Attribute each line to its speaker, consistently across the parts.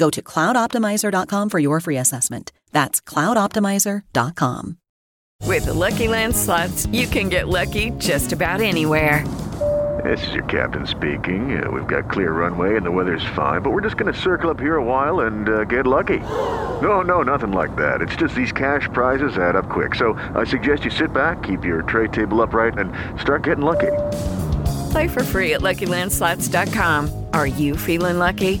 Speaker 1: Go to cloudoptimizer.com for your free assessment. That's cloudoptimizer.com.
Speaker 2: With the Lucky Land slots, you can get lucky just about anywhere.
Speaker 3: This is your captain speaking. Uh, we've got clear runway and the weather's fine, but we're just going to circle up here a while and uh, get lucky. No, no, nothing like that. It's just these cash prizes add up quick. So I suggest you sit back, keep your tray table upright, and start getting lucky.
Speaker 2: Play for free at LuckyLandSlots.com. Are you feeling lucky?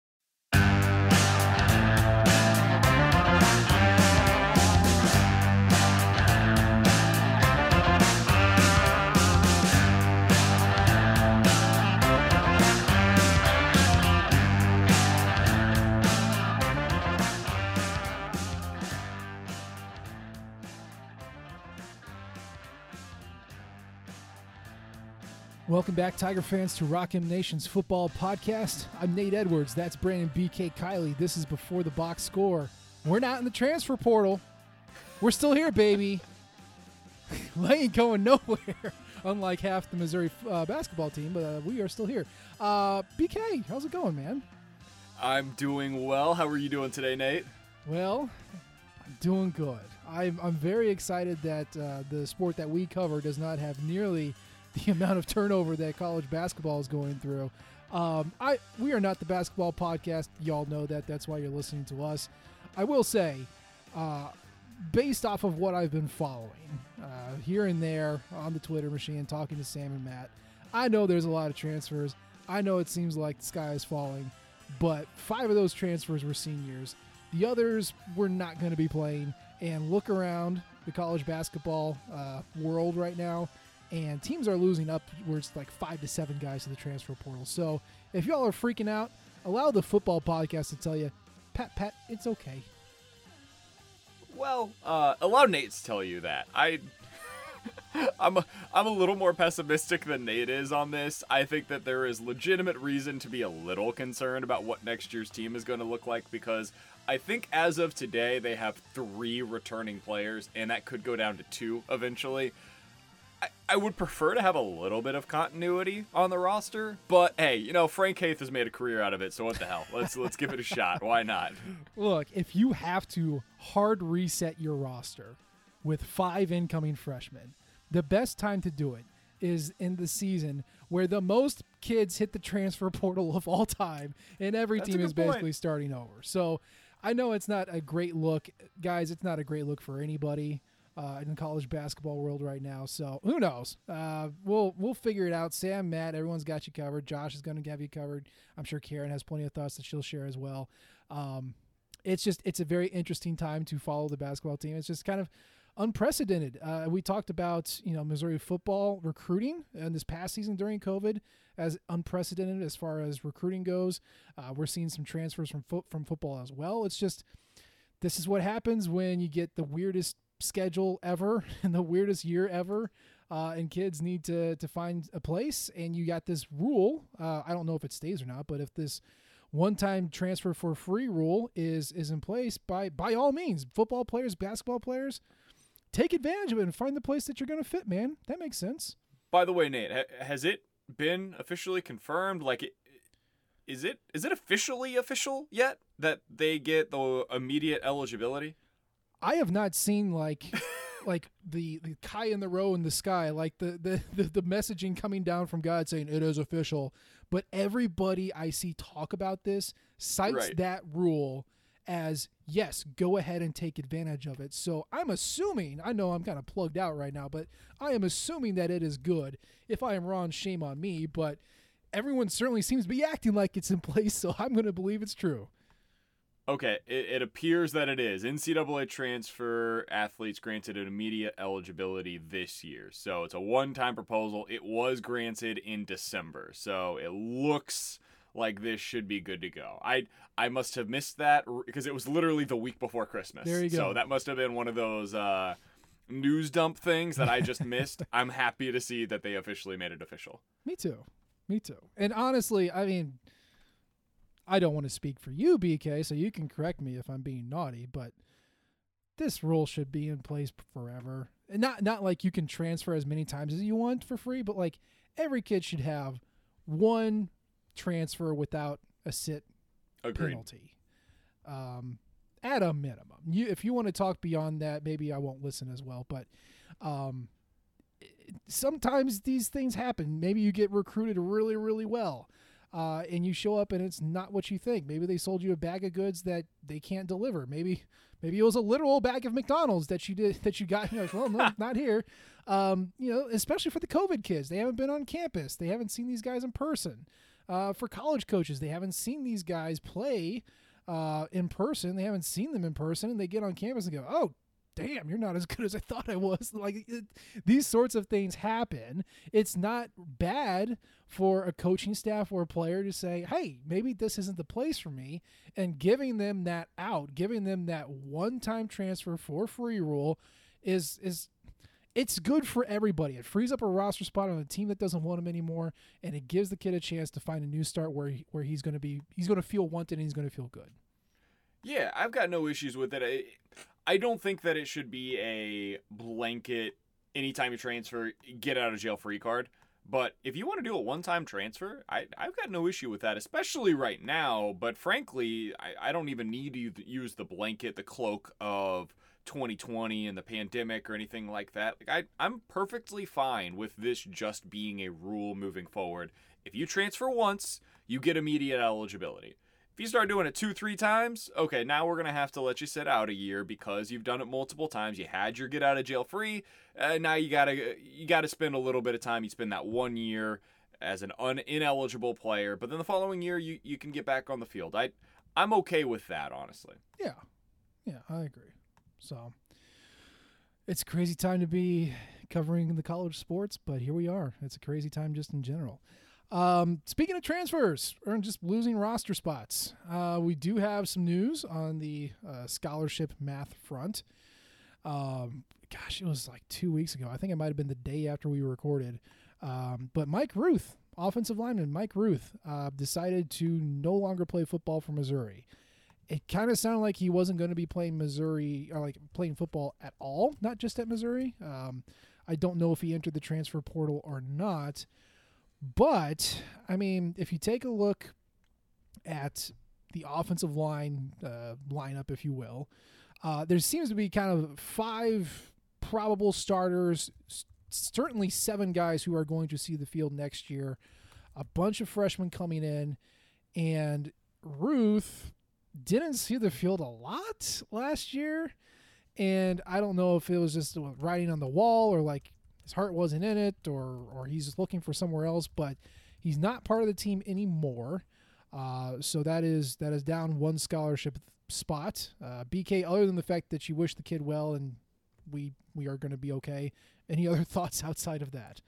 Speaker 4: Welcome back, Tiger fans, to Rock M Nation's football podcast. I'm Nate Edwards. That's Brandon BK Kiley. This is before the box score. We're not in the transfer portal. We're still here, baby. ain't going nowhere, unlike half the Missouri uh, basketball team, but uh, we are still here. Uh, BK, how's it going, man?
Speaker 5: I'm doing well. How are you doing today, Nate?
Speaker 4: Well, I'm doing good. I'm, I'm very excited that uh, the sport that we cover does not have nearly – the amount of turnover that college basketball is going through. Um, I we are not the basketball podcast. Y'all know that. That's why you're listening to us. I will say, uh, based off of what I've been following uh, here and there on the Twitter machine, talking to Sam and Matt, I know there's a lot of transfers. I know it seems like the sky is falling, but five of those transfers were seniors. The others were not going to be playing. And look around the college basketball uh, world right now and teams are losing upwards like five to seven guys to the transfer portal. So if y'all are freaking out, allow the football podcast to tell you, Pat, Pat, it's okay.
Speaker 5: Well, uh, allow Nate to tell you that. I, I'm a, I'm a little more pessimistic than Nate is on this. I think that there is legitimate reason to be a little concerned about what next year's team is going to look like because I think as of today they have three returning players, and that could go down to two eventually. I, would prefer to have a little bit of continuity on the roster, but hey, you know Frank Haith has made a career out of it, so what the hell? Let's let's give it a shot. Why not?
Speaker 4: Look, if you have to hard reset your roster with five incoming freshmen, the best time to do it is in the season where the most kids hit the transfer portal of all time, and every
Speaker 5: That's
Speaker 4: team is basically starting over. So I know it's not a great look, guys. It's not a great look for anybody. Uh, in college basketball world right now. So who knows? Uh, we'll we'll figure it out. Sam, Matt, everyone's got you covered. Josh is going to have you covered. I'm sure Karen has plenty of thoughts that she'll share as well. Um, it's just it's a very interesting time to follow the basketball team. It's just kind of unprecedented. Uh, we talked about you know Missouri football recruiting in this past season during COVID as unprecedented as far as recruiting goes. Uh, we're seeing some transfers from fo- from football as well. It's just this is what happens when you get the weirdest schedule ever and the weirdest year ever. Uh, and kids need to to find a place, and you got this rule. Uh, I don't know if it stays or not, but if this one-time transfer for free rule is is in place, by by all means, football players, basketball players, take advantage of it and find the place that you're going to fit. Man, that makes sense.
Speaker 5: By the way, Nate, ha- has it been officially confirmed? Like, it, is it is it officially official yet that they get the immediate eligibility?
Speaker 4: I have not seen like like the the Kai in the row in the sky, like the, the the the messaging coming down from God saying it is official. But everybody I see talk about this cites
Speaker 5: Right.
Speaker 4: that rule as yes, go ahead and take advantage of it. So I'm assuming, I know I'm kind of plugged out right now, but I am assuming that it is good. If I am wrong, shame on me, but everyone certainly seems to be acting like it's in place, so I'm going to believe it's true.
Speaker 5: Okay, it, it appears that it is. NCAA transfer athletes granted an immediate eligibility this year. So it's a one time proposal. It was granted in December. So it looks like this should be good to go. I I must have missed that because it was literally the week before Christmas.
Speaker 4: There you go.
Speaker 5: So that must have been one of those uh, news dump things that I just missed. I'm happy to see that they officially made it official.
Speaker 4: Me too. Me too. And honestly, I mean, I don't want to speak for you, BK, so you can correct me if I'm being naughty, but this rule should be in place forever. And not not like you can transfer as many times as you want for free, but like every kid should have one transfer without a sit
Speaker 5: Agreed.
Speaker 4: penalty. Um, at a minimum. You if you want to talk beyond that, maybe I won't listen as well, but um sometimes these things happen. Maybe you get recruited really, really well, uh, and you show up and it's not what you think. Maybe they sold you a bag of goods that they can't deliver. Maybe, maybe it was a literal bag of McDonald's that you did that you got. And you're like, well, no, not here. Um, you know, especially for the COVID kids, they haven't been on campus. They haven't seen these guys in person. Uh, for college coaches, they haven't seen these guys play uh, in person. They haven't seen them in person, and they get on campus and go, "Oh, damn, you're not as good as I thought I was. Like it, these sorts of things happen. It's not bad for a coaching staff or a player to say, "Hey, maybe this isn't the place for me," and giving them that out, giving them that one-time transfer for free rule is is it's good for everybody. It frees up a roster spot on a team that doesn't want him anymore, and it gives the kid a chance to find a new start where he, where he's going to be he's going to feel wanted and he's going to feel good.
Speaker 5: Yeah, I've got no issues with it. I, I don't think that it should be a blanket anytime you transfer, get out of jail free card. But if you want to do a one time transfer, I, I've got no issue with that, especially right now. But frankly, I, I don't even need to use the blanket, the cloak of 2020 and the pandemic or anything like that. Like I, I'm perfectly fine with this just being a rule moving forward. If you transfer once, you get immediate eligibility. If you start doing it two, three times, okay, now we're gonna have to let you sit out a year because you've done it multiple times. You had your get out of jail free. Uh, now you gotta you gotta spend a little bit of time. You spend that one year as an un- ineligible player, but then the following year you, you can get back on the field. I I'm okay with that, honestly.
Speaker 4: Yeah, yeah, I agree. So it's a crazy time to be covering the college sports, but here we are. It's a crazy time just in general. Um, speaking of transfers or just losing roster spots, uh, we do have some news on the uh, scholarship math front. Um, gosh, it was like two weeks ago. I think it might have been the day after we recorded. Um, but Mike Ruth, offensive lineman Mike Ruth, uh, decided to no longer play football for Missouri. It kind of sounded like he wasn't going to be playing Missouri or like playing football at all, not just at Missouri. Um, I don't know if he entered the transfer portal or not. But I mean, if you take a look at the offensive line uh, lineup, if you will, uh, there seems to be kind of five probable starters, s- certainly seven guys who are going to see the field next year, a bunch of freshmen coming in, and Ruth didn't see the field a lot last year. And I don't know if it was just writing on the wall or like his heart wasn't in it or or he's looking for somewhere else, but he's not part of the team anymore. Uh, so that is that is down one scholarship spot. Uh, BK, other than the fact that you wish the kid well and we we are going to be okay. Any other thoughts outside of that?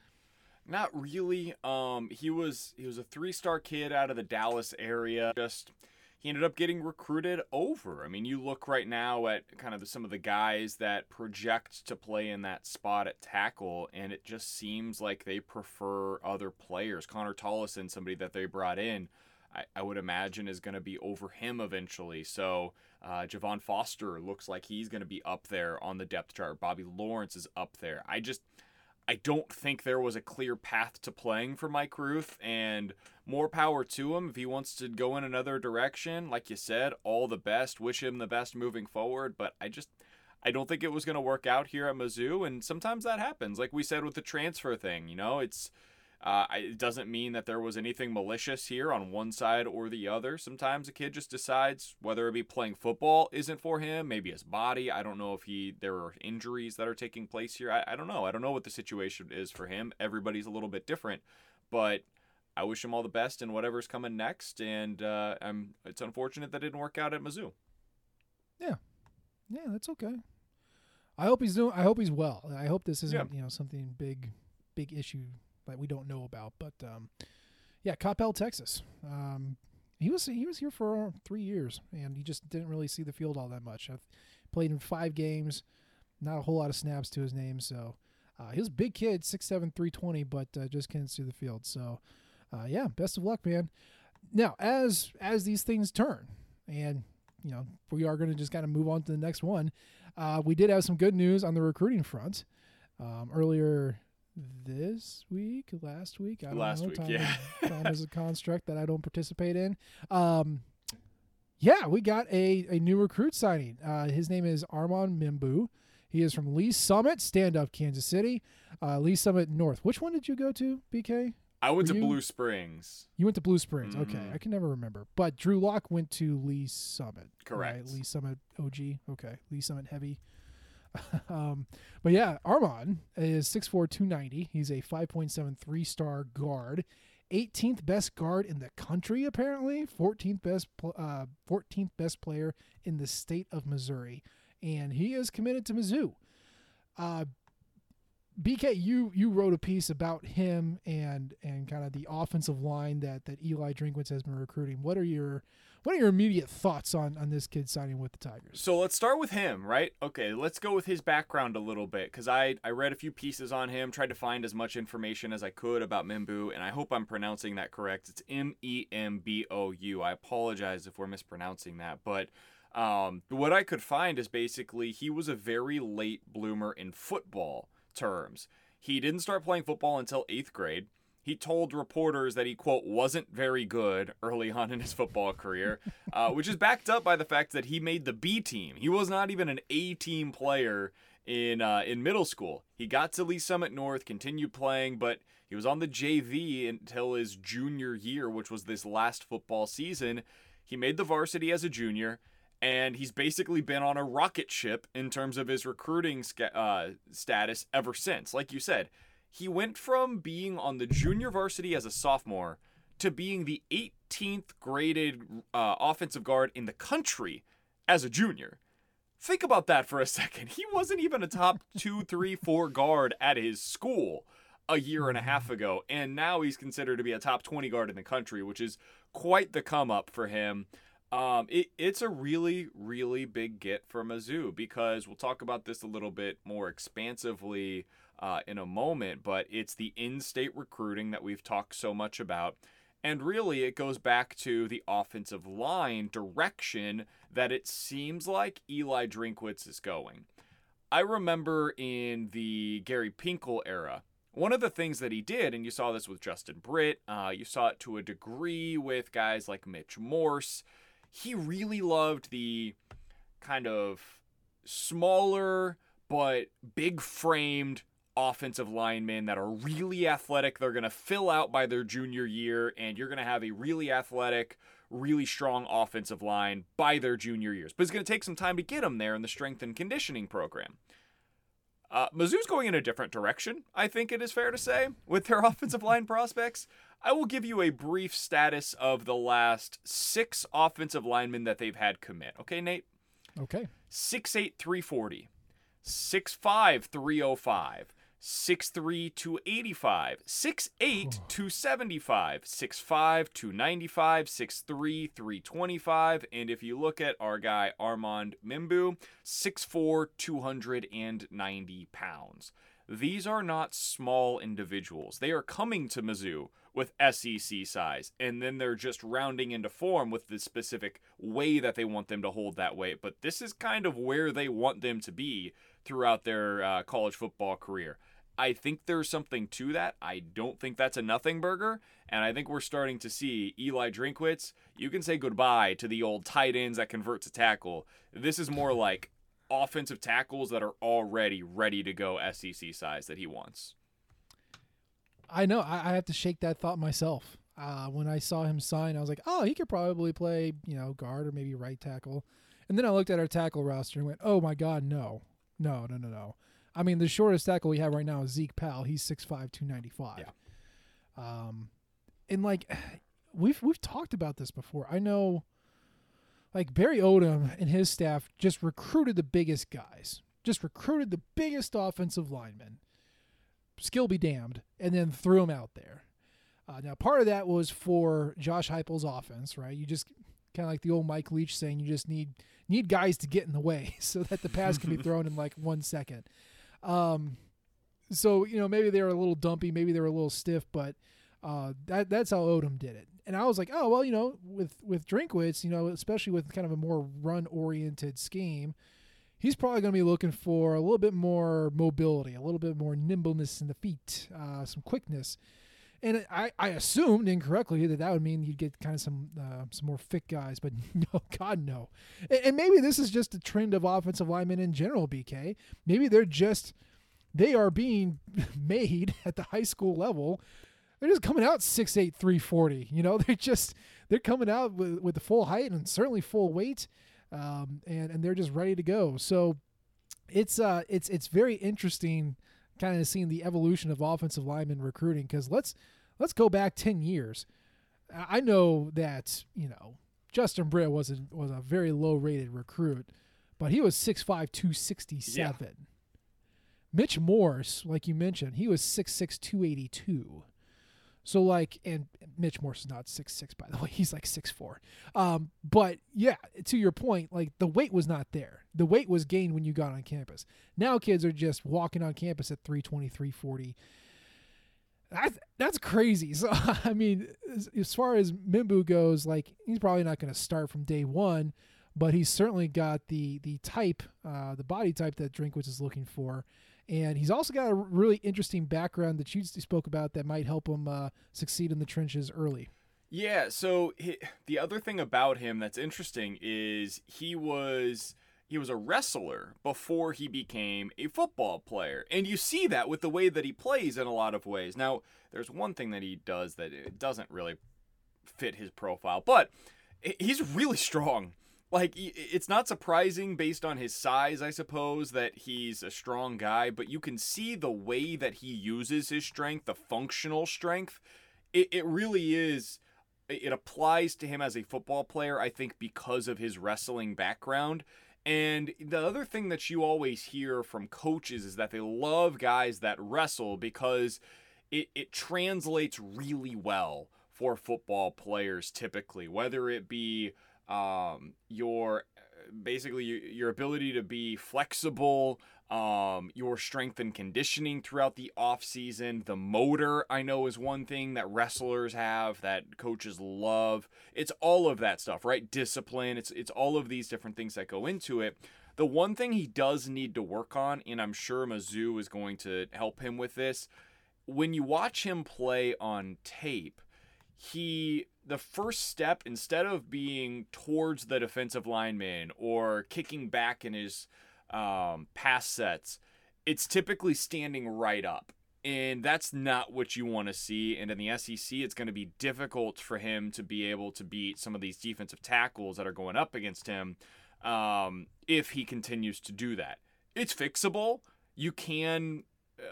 Speaker 5: Not really. Um, he was he was a three star kid out of the Dallas area. Just he ended up getting recruited over. I mean, you look right now at kind of the, some of the guys that project to play in that spot at tackle, and it just seems like they prefer other players. Connor Tollison, somebody that they brought in, I, I would imagine is going to be over him eventually. So uh, Javon Foster looks like he's going to be up there on the depth chart. Bobby Lawrence is up there. I just I don't think there was a clear path to playing for Mike Ruth, and more power to him if he wants to go in another direction. Like you said, all the best. Wish him the best moving forward, but I just I don't think it was going to work out here at Mizzou, and sometimes that happens. Like we said with the transfer thing, you know, it's uh, it doesn't mean that there was anything malicious here on one side or the other. Sometimes a kid just decides whether it be playing football isn't for him, maybe his body. I don't know if he there are injuries that are taking place here. I, I don't know. I don't know what the situation is for him. Everybody's a little bit different, but I wish him all the best in whatever's coming next. And uh, I'm it's unfortunate that didn't work out at Mizzou.
Speaker 4: Yeah, yeah, that's okay. I hope he's doing. I hope he's well. I hope this isn't
Speaker 5: Yeah.
Speaker 4: you know something big, big issue that we don't know about. But um, yeah, Coppell, Texas. Um, he was he was here for three years, and he just didn't really see the field all that much. I've played in five games, not a whole lot of snaps to his name. So uh, he was a big kid, 6'7", 320, but uh, just can't see the field. So uh, yeah, best of luck, man. Now, as as these things turn, and you know we are going to just kind of move on to the next one. Uh, we did have some good news on the recruiting front um, earlier this week, last week. I don't
Speaker 5: Last
Speaker 4: know.
Speaker 5: week,
Speaker 4: time,
Speaker 5: yeah.
Speaker 4: is, time is a construct that I don't participate in. Um, yeah, we got a, a new recruit signing. Uh, his name is Armand Membou. He is from Lee's Summit, stand up Kansas City, uh, Lee's Summit North. Which one did you go to, BK?
Speaker 5: I went
Speaker 4: Were
Speaker 5: to
Speaker 4: you-
Speaker 5: Blue Springs.
Speaker 4: You went to Blue Springs. Okay,
Speaker 5: Mhm.
Speaker 4: I can never remember. But Drew Lock went to Lee's Summit.
Speaker 5: Correct.
Speaker 4: Right? Lee's Summit OG. Okay, Lee's Summit Heavy. um, but yeah, Armand is 6'4", 290. He's a 5.73 star guard. 18th best guard in the country, apparently. 14th best, uh, 14th best player in the state of Missouri, and he is committed to Mizzou. Uh, BK, you you wrote a piece about him and and kind of the offensive line that that Eli Drinkwitz has been recruiting. What are your what are your immediate thoughts on on this kid signing with the Tigers?
Speaker 5: So let's start with him, right? Okay, let's go with his background a little bit because I, I read a few pieces on him, tried to find as much information as I could about Membou, and I hope I'm pronouncing that correct. It's M E M B O U. I apologize if we're mispronouncing that, but um, what I could find is basically he was a very late bloomer in football terms. He didn't start playing football until eighth grade. He told reporters that he, quote, wasn't very good early on in his football career, uh, which is backed up by the fact that he made the B team. He was not even an A team player in uh, in middle school. He got to Lee's Summit North, continued playing, but he was on the JV until his junior year, which was this last football season. He made the varsity as a junior, and he's basically been on a rocket ship in terms of his recruiting uh, status ever since. Like you said, he went from being on the junior varsity as a sophomore to being the 18th graded uh, offensive guard in the country as a junior. Think about that for a second. He wasn't even a top two, three, four guard at his school a year and a half ago, and now he's considered to be a top 20 guard in the country, which is quite the come up for him. Um, it, it's a really, really big get for Mizzou because we'll talk about this a little bit more expansively uh, in a moment, but it's the in state recruiting that we've talked so much about. And really, it goes back to the offensive line direction that it seems like Eli Drinkwitz is going. I remember in the Gary Pinkel era, one of the things that he did, and you saw this with Justin Britt, uh, you saw it to a degree with guys like Mitch Morse, he really loved the kind of smaller but big framed offensive linemen that are really athletic. They're going to fill out by their junior year, and you're going to have a really athletic really strong offensive line by their junior years. But it's going to take some time to get them there in the strength and conditioning program. Uh, Mizzou's going in a different direction, I think it is fair to say, with their offensive line prospects. I will give you a brief status of the last six offensive linemen that they've had commit. Okay, Nate?
Speaker 4: Okay.
Speaker 5: 6'8, 340, 6'5, 305, 6'3, 285, 6'8, 275, 6'5, 295, 6'3, 325. And if you look at our guy Armand Membou, 6'4, 290 pounds. These are not small individuals. They are coming to Mizzou with SEC size, and then they're just rounding into form with the specific way that they want them to hold that weight. But this is kind of where they want them to be throughout their uh, college football career. I think there's something to that. I don't think that's a nothing burger. And I think we're starting to see Eli Drinkwitz. You can say goodbye to the old tight ends that convert to tackle. This is more like offensive tackles that are already ready to go SEC size that he wants.
Speaker 4: I know. I, have to shake that thought myself. Uh, when I saw him sign, I was like, oh, he could probably play, you know, guard or maybe right tackle. And then I looked at our tackle roster and went, oh my God, no. No, no, no, no. I mean, the shortest tackle we have right now is Zeke Powell. He's 6'5", 295.
Speaker 5: Yeah.
Speaker 4: Um, and like, we've we've talked about this before. I know, like Barry Odom and his staff just recruited the biggest guys, just recruited the biggest offensive linemen. Skill be damned, and then threw them out there. Uh, now, part of that was for Josh Heupel's offense, right? You just kind of like the old Mike Leach saying, you just need need guys to get in the way so that the pass can be thrown in like one second. Um, so you know maybe they were a little dumpy, maybe they were a little stiff, but uh, that that's how Odom did it. And I was like, oh well, you know, with with Drinkwitz, you know, especially with kind of a more run oriented scheme, he's probably going to be looking for a little bit more mobility, a little bit more nimbleness in the feet, uh, some quickness. And I, I assumed incorrectly that that would mean you'd get kind of some uh, some more fit guys, but no, God no. And, and maybe this is just a trend of offensive linemen in general. BK, maybe they're just they are being made at the high school level. They're just coming out 6'8", 340. You know, they're just they're coming out with, with the full height and certainly full weight, um, and and they're just ready to go. So it's uh it's it's very interesting kind of seeing the evolution of offensive lineman recruiting because let's let's go back 10 years. I know that you know justin britt was a, was a very low rated recruit but he was 6'5 267
Speaker 5: Yeah.
Speaker 4: mitch morse like you mentioned he was 6'6 282 so like and mitch morse is not six six by the way. He's like 6'4 um, but yeah to your point like the weight was not there. The weight was gained when you got on campus. Now kids are just walking on campus at 320 340 that's that's crazy. So i mean as, as far as Membou goes like he's probably not going to start from day one but he's certainly got the the type uh, the body type that drinkwitz is looking for and he's also got a really interesting background that you spoke about that might help him uh, succeed in the trenches early
Speaker 5: Yeah, so hi the other thing about him that's interesting is he was he was a wrestler before he became a football player. And you see that with the way that he plays in a lot of ways. Now, there's one thing that he does that it doesn't really fit his profile, but he's really strong. Like it's not surprising based on his size, I suppose, that he's a strong guy, but you can see the way that he uses his strength, the functional strength. It, it really is it applies to him as a football player, I think, because of his wrestling background. And the other thing that you always hear from coaches is that they love guys that wrestle because it, it translates really well for football players typically, whether it be um, your basically your, ability to be flexible, um, your strength and conditioning throughout the off season. The motor, I know, is one thing that wrestlers have that coaches love. It's all of that stuff, right? Discipline. It's it's all of these different things that go into it. The one thing he does need to work on, and I'm sure Mizzou is going to help him with this, when you watch him play on tape, he the first step instead of being towards the defensive lineman or kicking back in his um, pass sets, it's typically standing right up. And that's not what you want to see. And in the SEC, it's going to be difficult for him to be able to beat some of these defensive tackles that are going up against him um, if he continues to do that. It's fixable. You can.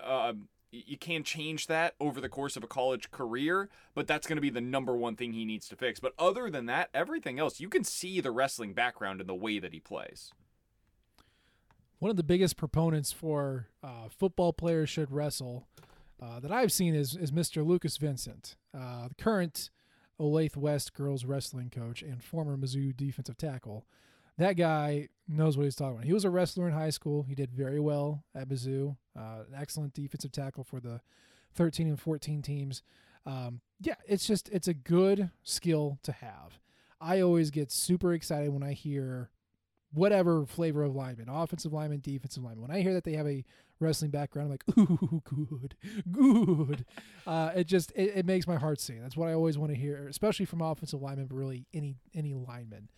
Speaker 5: Uh, you can't change that over the course of a college career, but that's going to be the number one thing he needs to fix. But other than that, everything else, you can see the wrestling background in the way that he plays.
Speaker 4: One of the biggest proponents for uh, football players should wrestle uh, that I've seen is, is Mr. Lucas Vincent, uh, the current Olathe West girls wrestling coach and former Mizzou defensive tackle. That guy knows what he's talking about. He was a wrestler in high school. He did very well at Mizzou. Uh, an excellent defensive tackle for the 13 and 14 teams. Um, yeah, it's just it's a good skill to have. I always get super excited when I hear whatever flavor of lineman, offensive lineman, defensive lineman. When I hear that they have a wrestling background, I'm like, ooh, good, good. Uh, it just it, it, makes my heart sing. That's what I always want to hear, especially from offensive linemen, but really any any lineman.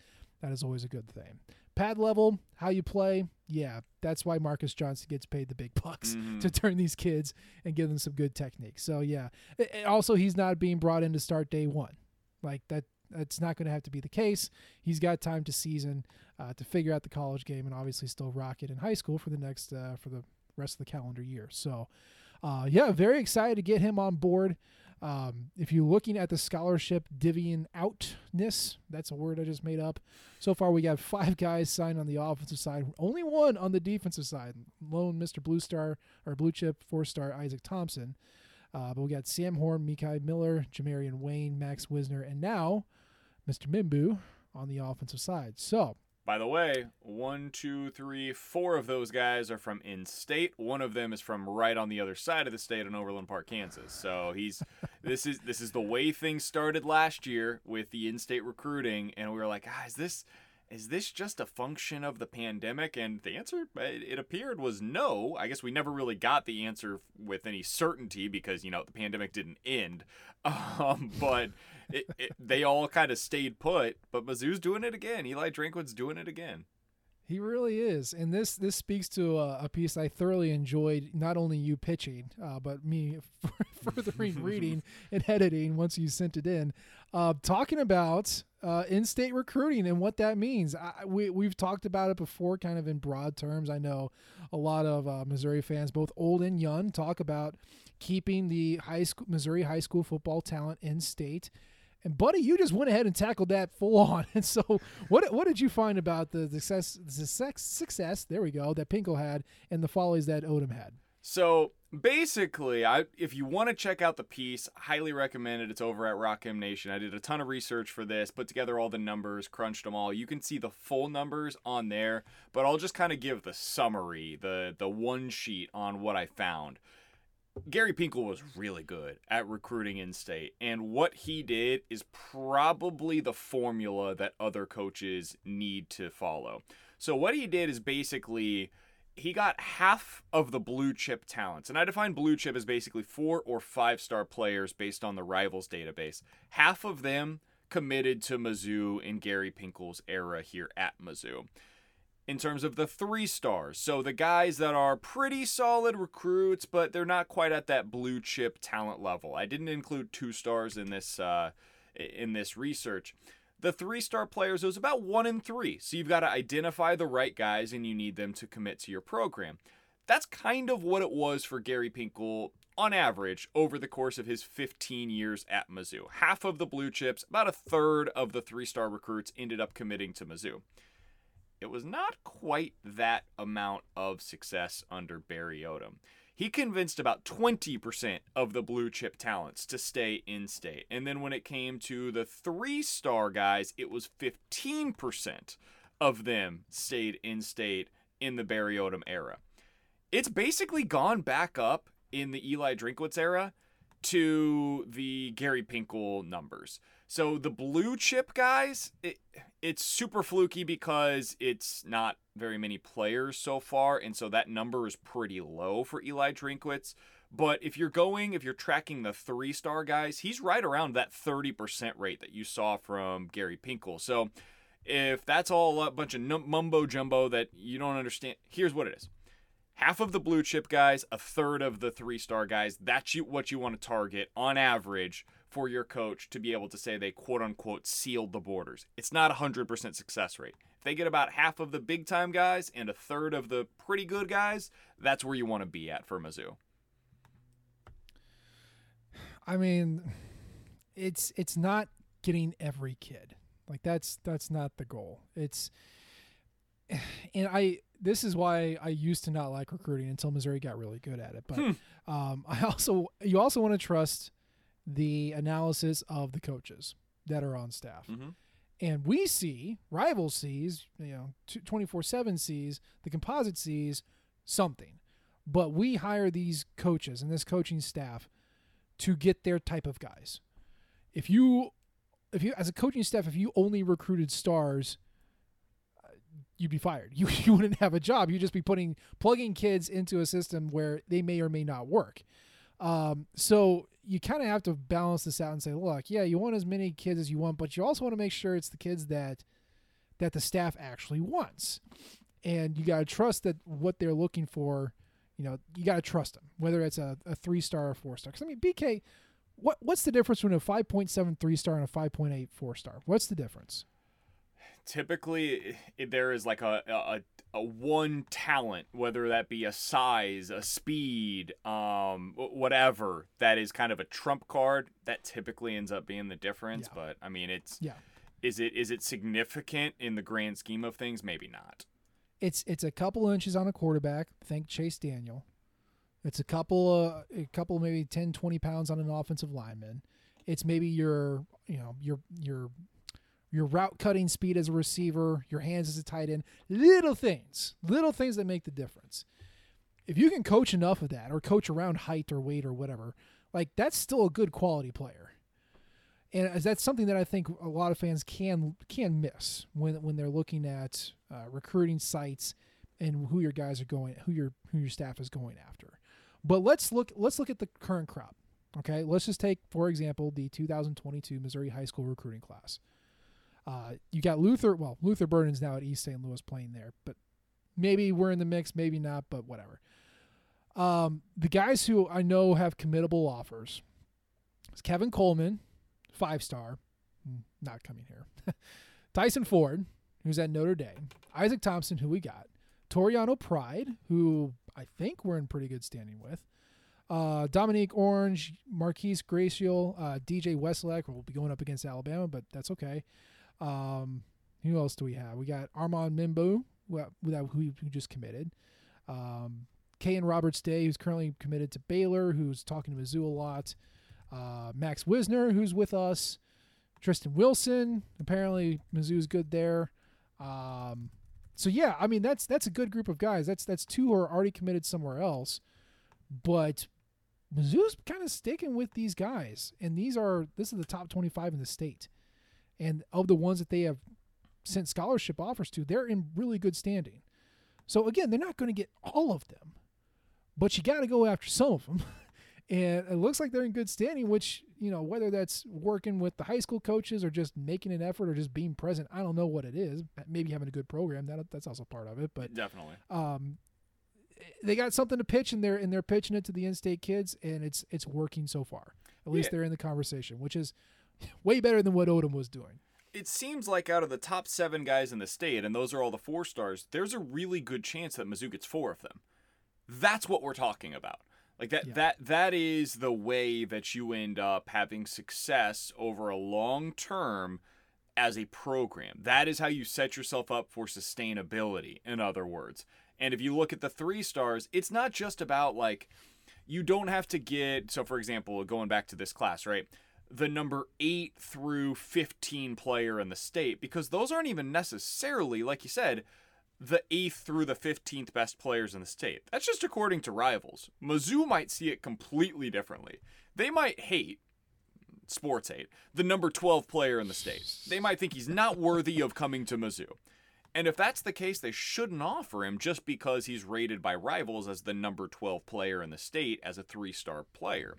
Speaker 4: That is always a good thing. Pad level, how you play, yeah, that's why Marcus Johnson gets paid the big bucks mm-hmm. to turn these kids and give them some good technique. So yeah, it also he's not being brought in to start day one, like that that's not going to have to be the case. He's got time to season uh, to figure out the college game and obviously still rock it in high school for the next uh, for the rest of the calendar year. So, uh, yeah, very excited to get him on board. Um, if you're looking at the scholarship divvying outness, that's a word I just made up. So far, we got five guys signed on the offensive side, only one on the defensive side. Lone Mr. Blue Star or Blue Chip four star Isaac Thompson. Uh, but we got Sam Horn, Mekhi Miller, Jamarian Wayne, Max Wisner, and now Mr. Membou on the offensive side. So,
Speaker 5: by the way, one, two, three, four of those guys are from in-state. One of them is from right on the other side of the state in Overland Park, Kansas. So he's this is this is the way things started last year with the in-state recruiting, and we were like, ah, is this is this just a function of the pandemic? And the answer, it appeared, was no. I guess we never really got the answer with any certainty because, you know, the pandemic didn't end. Um, but it, it, they all kind of stayed put. But Mizzou's doing it again. Eli Drinkwitz doing it again.
Speaker 4: He really is, and this this speaks to a, a piece I thoroughly enjoyed. Not only you pitching, uh, but me furthering reading and editing once you sent it in, uh, talking about uh, in-state recruiting and what that means. I, we we've talked about it before, kind of in broad terms. I know a lot of uh, Missouri fans, both old and young, talk about keeping the high school Missouri high school football talent in state and buddy, you just went ahead and tackled that full on. And so, what what did you find about the success the success, success there we go that Pinkel had and the follies that Odom had?
Speaker 5: So basically, I if you want to check out the piece, highly recommend it. It's over at Rock M Nation. I did a ton of research for this, put together all the numbers, crunched them all. You can see the full numbers on there, but I'll just kind of give the summary, the the one sheet on what I found. Gary Pinkel was really good at recruiting in state, and what he did is probably the formula that other coaches need to follow. So, what he did is basically he got half of the blue chip talents, and I define blue chip as basically four or five star players based on the rivals database. Half of them committed to Mizzou in Gary Pinkel's era here at Mizzou in terms of the three stars. So the guys that are pretty solid recruits, but they're not quite at that blue chip talent level. I didn't include two stars in this uh, in this research. The three star players, it was about one in three. So you've got to identify the right guys and you need them to commit to your program. That's kind of what it was for Gary Pinkel on average over the course of his 15 years at Mizzou. Half of the blue chips, about a third of the three star recruits ended up committing to Mizzou it was not quite that amount of success under Barry Odom. He convinced about 20% of the blue chip talents to stay in state. And then when it came to the three star guys, it was 15% of them stayed in state in the Barry Odom era. It's basically gone back up in the Eli Drinkwitz era to the Gary Pinkel numbers. So the blue chip guys, it, it's super fluky because it's not very many players so far, and so that number is pretty low for Eli Drinkwitz. But if you're going, if you're tracking the three star guys, he's right around that 30% rate that you saw from Gary Pinkel. So if that's all a bunch of mumbo jumbo that you don't understand, here's what it is half of the blue chip guys, a third of the three star guys. That's you, what you want to target on average for your coach to be able to say they quote unquote sealed the borders. It's not a 100% success rate. If they get about half of the big time guys and a third of the pretty good guys, that's where you want to be at for Mizzou.
Speaker 4: I mean, it's it's not getting every kid. Like that's that's not the goal. It's and I this is why I used to not like recruiting until Missouri got really good at it. But
Speaker 5: Hmm.
Speaker 4: um, I also you also want to trust the analysis of the coaches that are on staff.
Speaker 5: Mhm.
Speaker 4: And we see, rival sees, you know, 24 7 sees, the composite sees something. But we hire these coaches and this coaching staff to get their type of guys. If you, if you, as a coaching staff, if you only recruited stars, uh, you'd be fired. You, you wouldn't have a job. You'd just be putting, plugging kids into a system where they may or may not work. Um, so you kind of have to balance this out and say, look, yeah, you want as many kids as you want, but you also want to make sure it's the kids that that the staff actually wants, and you got to trust that what they're looking for. You know, you got to trust them, whether it's a, a three star or four star. Because I mean, BK, what what's the difference between a five point seven three star and a five point eight four star? What's the difference?
Speaker 5: typically there is like a, a a one talent whether that be a size a speed um whatever that is kind of a trump card that typically ends up being the difference
Speaker 4: Yeah.
Speaker 5: but i mean it's
Speaker 4: Yeah,
Speaker 5: is it is it significant in the grand scheme of things maybe not
Speaker 4: it's it's a couple inches on a quarterback. Think Chase Daniel. It's a couple uh, a couple maybe 10, 20 pounds on an offensive lineman. It's maybe your you know your your your route cutting speed as a receiver, your hands as a tight end, little things, little things that make the difference. If you can coach enough of that, or coach around height or weight or whatever, like that's still a good quality player. And that's something that I think a lot of fans can can miss when when they're looking at uh, recruiting sites and who your guys are going, who your who your staff is going after. But let's look let's look at the current crop. Okay, let's just take for example the 2022 Missouri high school recruiting class. Uh, you got Luther. Well, Luther Burden's now at East St. Louis playing there, but maybe we're in the mix, maybe not, but whatever. Um, the guys who I know have committable offers is Kevin Coleman, five star, mm, not coming here. Tyson Ford, who's at Notre Dame. Isaac Thompson, who we got. Toriano Pride, who I think we're in pretty good standing with. Uh, Dominique Orange, Marquise Gracial, uh, DJ Westlake will be going up against Alabama, but that's okay. Um, who else do we have? We got Armand Membou, who, just committed. Um, Kayan Roberts Day, who's currently committed to Baylor, who's talking to Mizzou a lot. Uh, Max Wisner, who's with us. Tristan Wilson, apparently Mizzou's good there. Um, so yeah, I mean that's that's a good group of guys. That's that's two who are already committed somewhere else, but Mizzou's kind of sticking with these guys, and these are this is the top twenty five in the state, and of the ones that they have sent scholarship offers to, they're in really good standing. So again, they're not going to get all of them, but you got to go after some of them. and it looks like they're in good standing, which, you know, whether that's working with the high school coaches or just making an effort or just being present, I don't know what it is. Maybe having a good program, that that's also part of it, but
Speaker 5: definitely
Speaker 4: um they got something to pitch and they're and they're pitching it to the in-state kids and it's it's working so far. At least
Speaker 5: Yeah.
Speaker 4: they're in the conversation, which is way better than what Odom was doing.
Speaker 5: it seems like out of the top seven guys in the state, and those are all the four stars, there's a really good chance that Mizzou gets four of them. That's what we're talking about. Like that
Speaker 4: Yeah.
Speaker 5: that that is the way that you end up having success over a long term as a program. That is how you set yourself up for sustainability, in other words. And if you look at the three stars, it's not just about like you don't have to get so for example, going back to this class, right? The number 8 through 15 player in the state because those aren't even necessarily like you said the 8th through the 15th best players in the state. That's just according to rivals. Mizzou might see it completely differently. They might hate sports hate the number 12 player in the state. They might think he's not worthy of coming to Mizzou. And if that's the case, they shouldn't offer him just because he's rated by rivals as the number 12 player in the state as a three star player.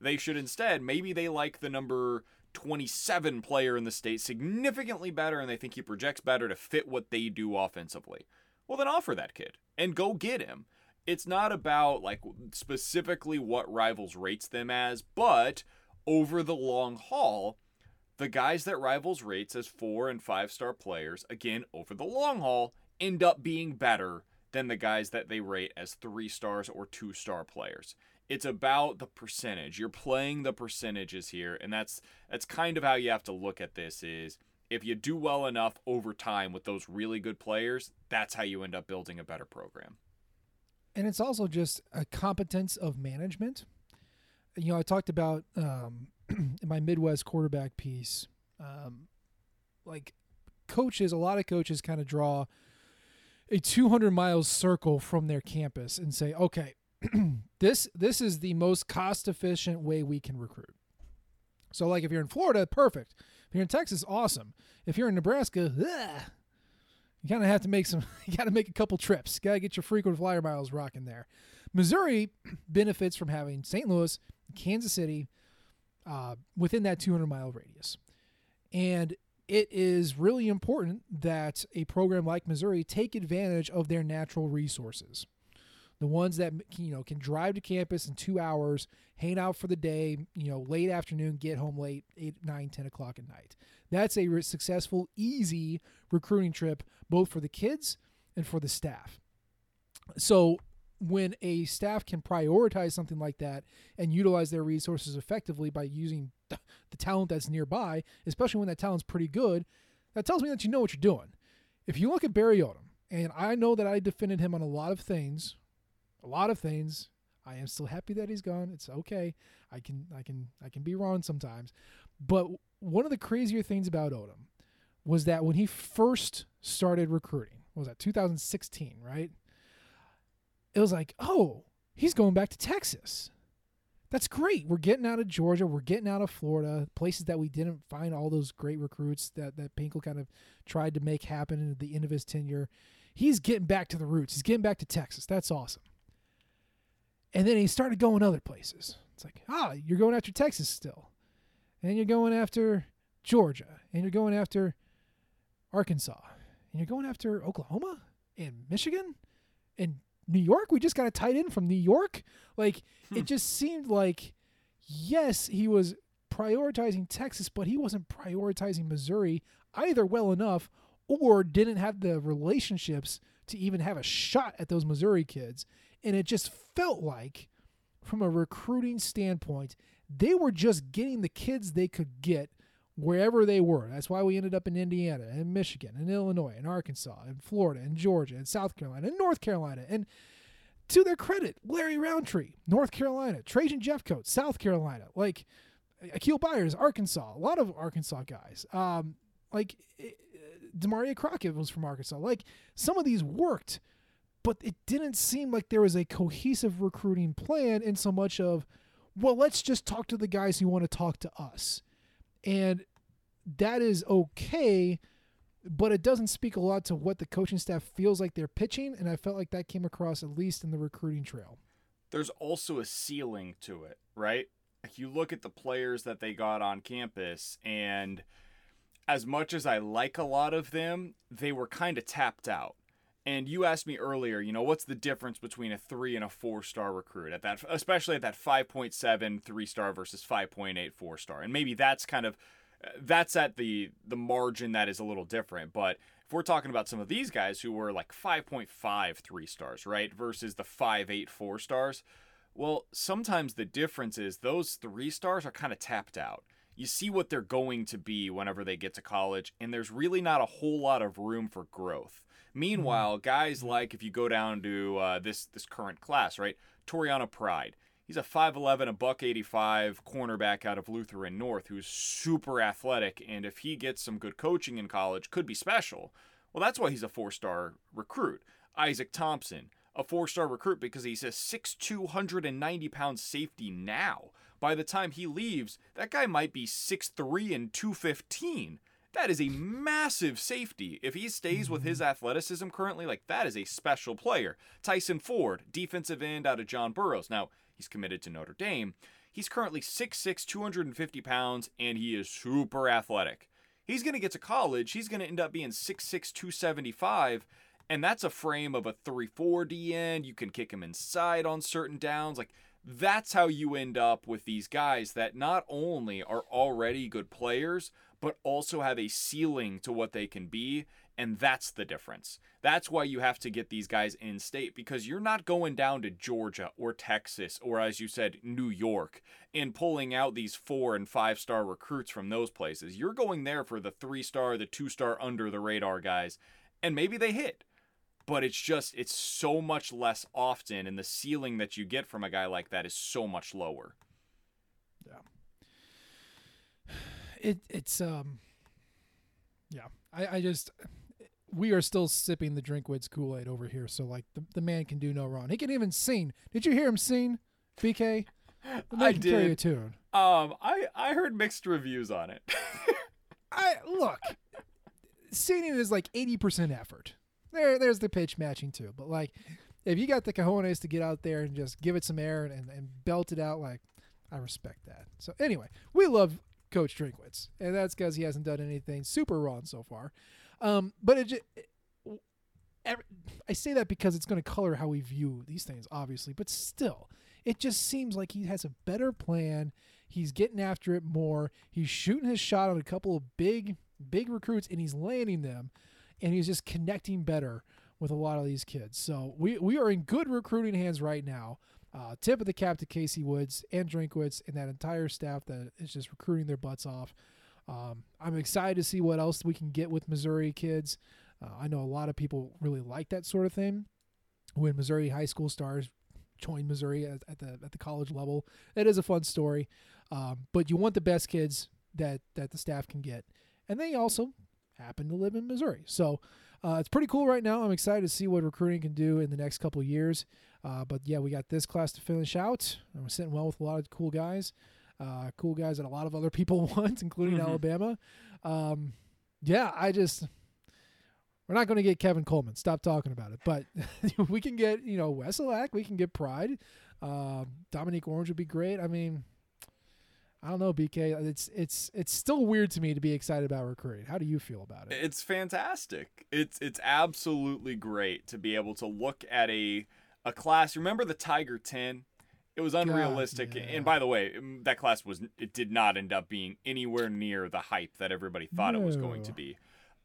Speaker 5: They should instead, maybe they like the number 27 player in the state significantly better and they think he projects better to fit what they do offensively. Well, then offer that kid and go get him. It's not about like specifically what Rivals rates them as, but over the long haul, the guys that Rivals rates as four and five star players, again, over the long haul, end up being better than the guys that they rate as three stars or two star players. It's about the percentage. You're playing the percentages here, and that's that's kind of how you have to look at this is if you do well enough over time with those really good players, that's how you end up building a better program.
Speaker 4: And it's also just a competence of management. You know, I talked about um, in my Midwest quarterback piece, um, like coaches, a lot of coaches kind of draw a 200 miles circle from their campus and say, okay, this this is the most cost efficient way we can recruit. So, like if you're in Florida, perfect. If you're in Texas, awesome. If you're in Nebraska, ugh, you kind of have to make some. You got to make a couple trips. Got to get your frequent flyer miles rocking there. Missouri benefits from having St. Louis, Kansas City, uh, within that 200 mile radius, and it is really important that a program like Missouri take advantage of their natural resources the ones that you know can drive to campus in two hours hang out for the day you know late afternoon get home late 8 9 10 o'clock at night. That's a successful easy recruiting trip both for the kids and for the staff. So when a staff can prioritize something like that and utilize their resources effectively by using the talent that's nearby especially when that talent's pretty good that tells me that you know what you're doing. If you look at barry odom and I know that I defended him on a lot of things a lot of things. I am still happy that he's gone. It's okay. I can I can I can be wrong sometimes. But one of the crazier things about Odom was that when he first started recruiting, was that 2016, right? It was like, "Oh, he's going back to Texas." That's great. We're getting out of Georgia. We're getting out of Florida, places that we didn't find all those great recruits that that Pinkel kind of tried to make happen at the end of his tenure. He's getting back to the roots. He's getting back to Texas. That's awesome. And then he started going other places. It's like, ah, you're going after Texas still. And you're going after Georgia. And you're going after Arkansas. And you're going after Oklahoma and Michigan and New York. We just got a tight end from New York. Like, it just seemed like, yes, he was prioritizing Texas, but he wasn't prioritizing Missouri either well enough or didn't have the relationships to even have a shot at those Missouri kids. And it just felt like, from a recruiting standpoint, they were just getting the kids they could get wherever they were. That's why we ended up in Indiana and Michigan and Illinois and Arkansas and Florida and Georgia and South Carolina and North Carolina. And to their credit, Larry Rountree, North Carolina, Trajan Jeffcoat, South Carolina, like Akial Byers, Arkansas, a lot of Arkansas guys. Um, like eh, Damarea Crockett was from Arkansas. Like some of these worked but it didn't seem like there was a cohesive recruiting plan in so much of, well, let's just talk to the guys who want to talk to us. And that is okay, but it doesn't speak a lot to what the coaching staff feels like they're pitching. And I felt like that came across at least in the recruiting trail.
Speaker 5: There's also a ceiling to it, right? If you look at the players that they got on campus, and as much as I like a lot of them, they were kind of tapped out. And you asked me earlier, you know, what's the difference between a three and a four star recruit at that, especially at that 5.7 three star versus 5.8 four star, and maybe that's kind of that's at the the margin that is a little different. But if we're talking about some of these guys who were like 5.5 three stars, right, versus the 5.8 four stars, well, sometimes the difference is those three stars are kind of tapped out you see what they're going to be whenever they get to college, and there's really not a whole lot of room for growth. Meanwhile, guys like if you go down to uh, this this current class, right? Toriano Pride. He's a 5'11, a buck 85 cornerback out of Lutheran North who's super athletic, and if he gets some good coaching in college, could be special. Well, that's why he's a four star recruit. Isaac Thompson, a four star recruit because he's a 6'2, 190 pound safety now. By the time he leaves, that guy might be 6'3 and 215. That is a massive safety. If he stays with his mm. athleticism currently, like that is a special player. Tyson Ford, defensive end out of John Burroughs. Now, he's committed to Notre Dame. He's currently 6'6, 250 pounds, and he is super athletic. He's going to get to college. He's going to end up being 6'6, 275, And that's a frame of a 3 4 D end. You can kick him inside on certain downs. Like, that's how you end up with these guys that not only are already good players, but also have a ceiling to what they can be. And that's the difference. That's why you have to get these guys in state because you're not going down to Georgia or Texas or, as you said, New York and pulling out these four and five star recruits from those places. You're going there for the three star, the two star under the radar guys, and maybe they hit. But it's just, it's so much less often, and the ceiling that you get from a guy like that is so much lower.
Speaker 4: Yeah. It, it's, um, yeah. I, I just, we are still sipping the Drinkwitz Kool Aid over here. So like the, the man can do no wrong. He can even sing. Did you hear him sing, BK?
Speaker 5: I
Speaker 4: can carry a
Speaker 5: did.
Speaker 4: tune.
Speaker 5: Um, I I heard mixed reviews on it.
Speaker 4: I look. Singing is like eighty percent effort. There, there's the pitch matching too. But like, if you got the cojones to get out there and just give it some air and, and belt it out, like, I respect that. So anyway, we love Coach Drinkwitz, and that's because he hasn't done anything super wrong so far. Um, but it, ju- it I say that because it's going to color how we view these things, obviously. But still, it just seems like he has a better plan. He's getting after it more. He's shooting his shot on a couple of big, big recruits, and he's landing them, and he's just connecting better with a lot of these kids. So we we are in good recruiting hands right now. Uh, tip of the cap to Casey Woods and Drinkwitz and that entire staff that is just recruiting their butts off. Um, I'm excited to see what else we can get with Missouri kids. Uh, I know a lot of people really like that sort of thing. When Missouri high school stars join Missouri at, at the at the college level, it is a fun story. Um, but you want the best kids that that the staff can get, and they also happen to live in Missouri. So uh, it's pretty cool right now. I'm excited to see what recruiting can do in the next couple of years. Uh, but yeah, we got this class to finish out. We're sitting well with a lot of cool guys, uh, cool guys that a lot of other people want, including Alabama. Um, yeah, I just we're not going to get Kevin Coleman. Stop talking about it. But we can get you know Wesselak. We can get Pride. Uh, Dominique Orange would be great. I mean, I don't know, BK. It's it's it's still weird to me to be excited about recruiting. How do you feel about it?
Speaker 5: It's fantastic. It's it's absolutely great to be able to look at a a class. Remember the Tiger 10? It was unrealistic.
Speaker 4: yeah.
Speaker 5: And by the way, mm, that class was it did not end up being anywhere near the hype that everybody thought it was going to
Speaker 4: No.
Speaker 5: be.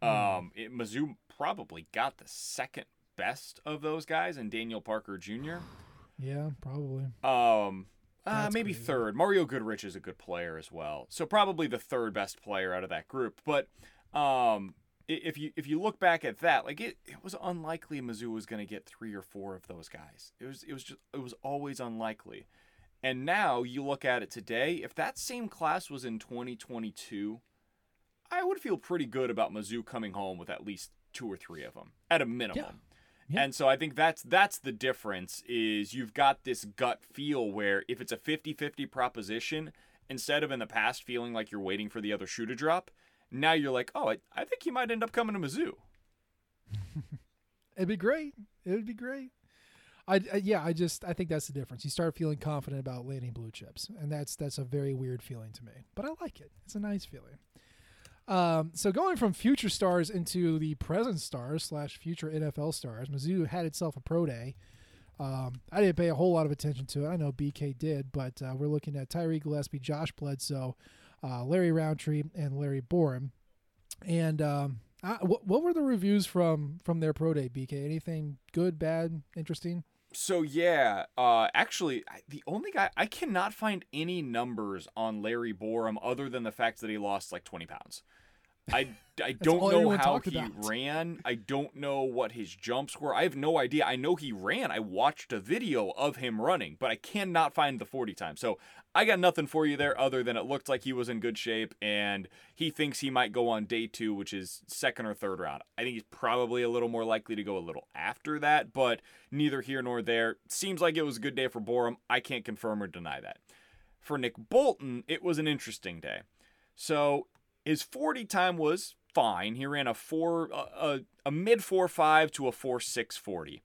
Speaker 5: Um, it, Mizzou probably got the second best of those guys, and Daniel Parker Jr.
Speaker 4: Yeah, probably.
Speaker 5: Um, uh, maybe
Speaker 4: crazy.
Speaker 5: third. Mario Goodrich is a good player as well, so probably the third best player out of that group. But um, if you if you look back at that, like it, it was unlikely Mizzou was going to get three or four of those guys. It was it was just it was always unlikely. And now you look at it today. If that same class was in 2022, I would feel pretty good about Mizzou coming home with at least two or three of them at a minimum.
Speaker 4: Yeah.
Speaker 5: And so I think that's that's the difference is you've got this gut feel where if it's a 50-50 proposition, instead of in the past feeling like you're waiting for the other shoe to drop, now you're like, oh, I, I think he might end up coming to Mizzou.
Speaker 4: It'd be great. It would be great. I, I yeah, I just I think that's the difference. You start feeling confident about landing blue chips, and that's that's a very weird feeling to me. But I like it. It's a nice feeling. Um, so going from future stars into the present stars slash future NFL stars, Mizzou had itself a pro day. Um, I didn't pay a whole lot of attention to it. I know BK did, but uh, we're looking at Tyree Gillespie, Josh Bledsoe, uh, Larry Rountree, and Larry Borom. And um, I, what, what were the reviews from from their pro day, BK? Anything good, bad, interesting?
Speaker 5: So yeah, uh, actually, the only guy I cannot find any numbers on Larry Borom other than the fact that he lost like 20 pounds. I, I don't know how he
Speaker 4: about.
Speaker 5: ran. I don't know what his jumps were. I have no idea. I know he ran. I watched a video of him running, but I cannot find the 40 time. So I got nothing for you there other than it looked like he was in good shape and he thinks he might go on day two, which is second or third round. I think he's probably a little more likely to go a little after that, but neither here nor there. Seems like it was a good day for Borom. I can't confirm or deny that. For Nick Bolton, it was an interesting day. So his 40 time was fine. He ran a four, a, a, mid four five to a four six forty.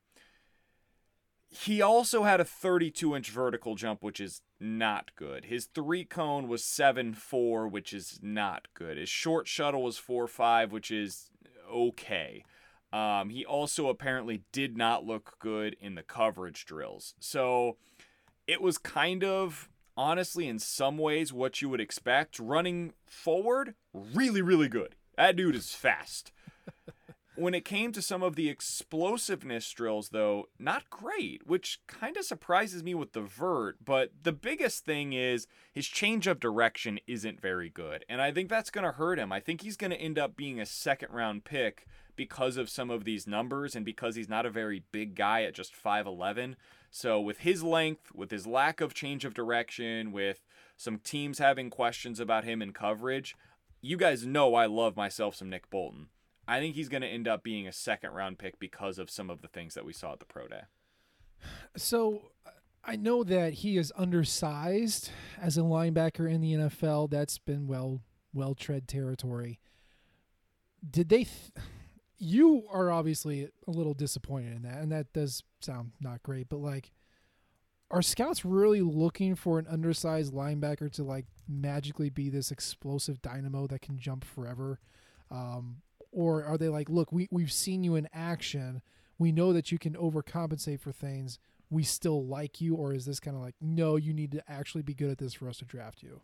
Speaker 5: He also had a 32 inch vertical jump, which is not good. His three cone was seven four, which is not good. His short shuttle was four five, which is okay. Um, he also apparently did not look good in the coverage drills. So it was kind of, honestly, in some ways, what you would expect. Running forward, really, really good. That dude is fast. when it came to some of the explosiveness drills, though, not great, which kind of surprises me with the vert. But the biggest thing is his change of direction isn't very good. And I think that's going to hurt him. I think he's going to end up being a second round pick because of some of these numbers and because he's not a very big guy at just 5'11. So, with his length, with his lack of change of direction, with some teams having questions about him in coverage, you guys know I love myself some Nick Bolton. I think he's going to end up being a second round pick because of some of the things that we saw at the pro day.
Speaker 4: So I know that he is undersized as a linebacker in the NFL. That's been well well tread territory. Did they? Th- you are obviously a little disappointed in that, and that does sound not great. But like, are scouts really looking for an undersized linebacker to like magically be this explosive dynamo that can jump forever? Um, or are they like, look, we we've seen you in action. We know that you can overcompensate for things. We still like you, or is this kind of like, no, you need to actually be good at this for us to draft you?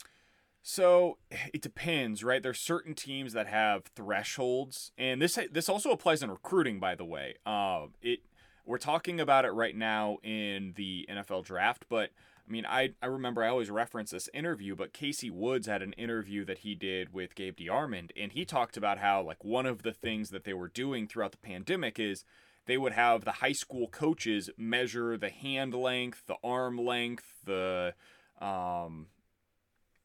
Speaker 5: So it depends, right? There's certain teams that have thresholds, and this this also applies in recruiting, by the way. Uh, it we're talking about it right now in the NFL draft, but I mean, I, I remember I always reference this interview, but Casey Woods had an interview that he did with Gabe DeArmond, and he talked about how, like, one of the things that they were doing throughout the pandemic is they would have the high school coaches measure the hand length, the arm length, the, um,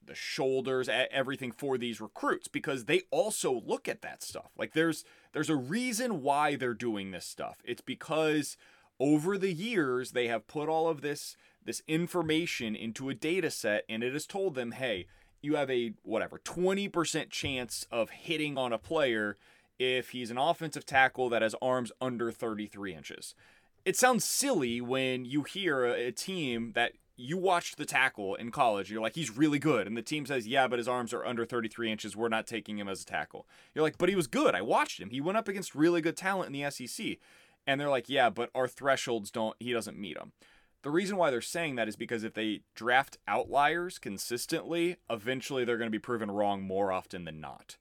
Speaker 5: the shoulders, everything for these recruits because they also look at that stuff. Like there's there's a reason why they're doing this stuff. It's because over the years they have put all of this this information into a data set and it has told them, hey, you have a whatever 20% chance of hitting on a player if he's an offensive tackle that has arms under 33 inches. It sounds silly when you hear a, team that you watched the tackle in college. You're like, he's really good. And the team says, yeah, but his arms are under 33 inches. We're not taking him as a tackle. You're like, but he was good. I watched him. He went up against really good talent in the SEC. And they're like, yeah, but our thresholds don't, he doesn't meet them. The reason why they're saying that is because if they draft outliers consistently, eventually they're going to be proven wrong more often than not.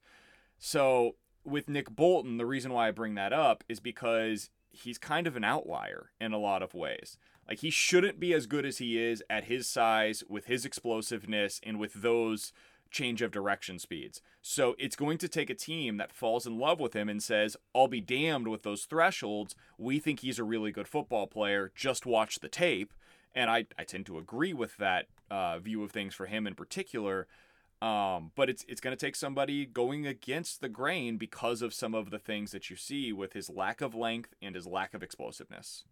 Speaker 5: So with Nick Bolton, the reason why I bring that up is because he's kind of an outlier in a lot of ways. Like he shouldn't be as good as he is at his size, with his explosiveness, and with those change of direction speeds. So it's going to take a team that falls in love with him and says, I'll be damned with those thresholds. We think he's a really good football player. Just watch the tape. And I, I tend to agree with that uh, view of things for him in particular. Um, but it's it's going to take somebody going against the grain because of some of the things that you see with his lack of length and his lack of explosiveness.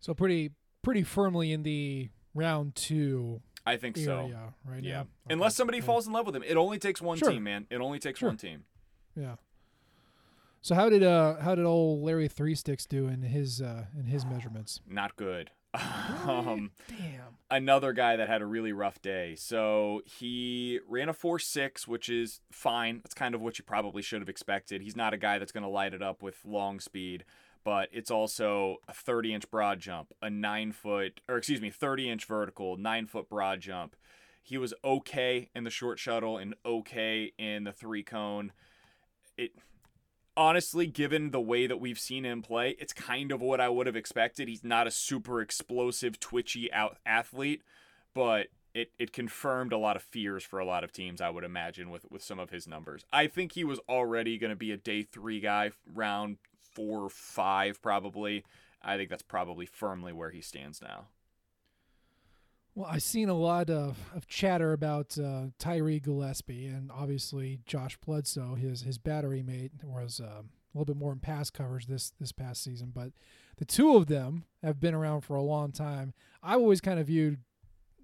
Speaker 4: So pretty pretty firmly in the round two
Speaker 5: I think so.
Speaker 4: right
Speaker 5: yeah.
Speaker 4: Okay.
Speaker 5: Unless somebody falls in love with him. It only takes one
Speaker 4: Sure.
Speaker 5: team, man. It only takes
Speaker 4: Sure.
Speaker 5: one team.
Speaker 4: Yeah. So how did uh how did old Larry Three Sticks do in his uh in his measurements?
Speaker 5: Not good. um,
Speaker 4: Damn.
Speaker 5: another guy that had a really rough day. So he ran a 4 6, which is fine. That's kind of what you probably should have expected. He's not a guy that's going to light it up with long speed, but it's also a 30 inch broad jump, a 9 foot, or excuse me, 30 inch vertical, 9 foot broad jump. He was okay in the short shuttle and okay in the three cone. It honestly, given the way that we've seen him play, it's kind of what I would have expected. He's not a super explosive, twitchy out athlete, but it, it confirmed a lot of fears for a lot of teams, I would imagine, with, with some of his numbers. I think he was already going to be a day three guy, round four or five, probably. I think that's probably firmly where he stands now.
Speaker 4: Well, I've seen a lot of, of chatter about uh, Tyree Gillespie and obviously Josh Bledsoe, his his battery mate, was uh, a little bit more in pass coverage this this past season. But the two of them have been around for a long time. I've always kind of viewed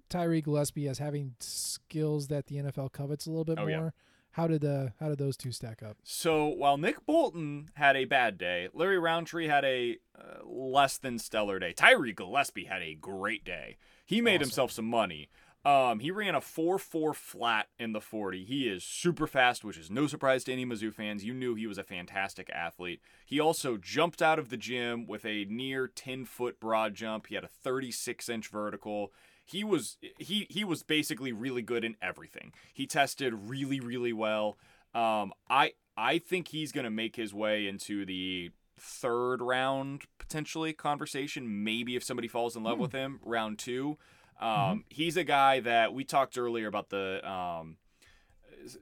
Speaker 4: Tyree Gillespie as having skills that the NFL covets a little bit
Speaker 5: Oh,
Speaker 4: more.
Speaker 5: yeah.
Speaker 4: How did uh how did those two stack up?
Speaker 5: So while Nick Bolton had a bad day, Larry Rountree had a uh, less than stellar day. Tyree Gillespie had a great day. He made
Speaker 4: Awesome.
Speaker 5: himself some money. Um, he ran a 4-4 flat in the 40. He is super fast, which is no surprise to any Mizzou fans. You knew he was a fantastic athlete. He also jumped out of the gym with a near 10-foot broad jump. He had a 36-inch vertical. He was he he was basically really good in everything. He tested really really well. Um, I I think he's going to make his way into the third round potentially conversation. Maybe if somebody falls in love with him, round two. Um, He's a guy that we talked earlier about the um,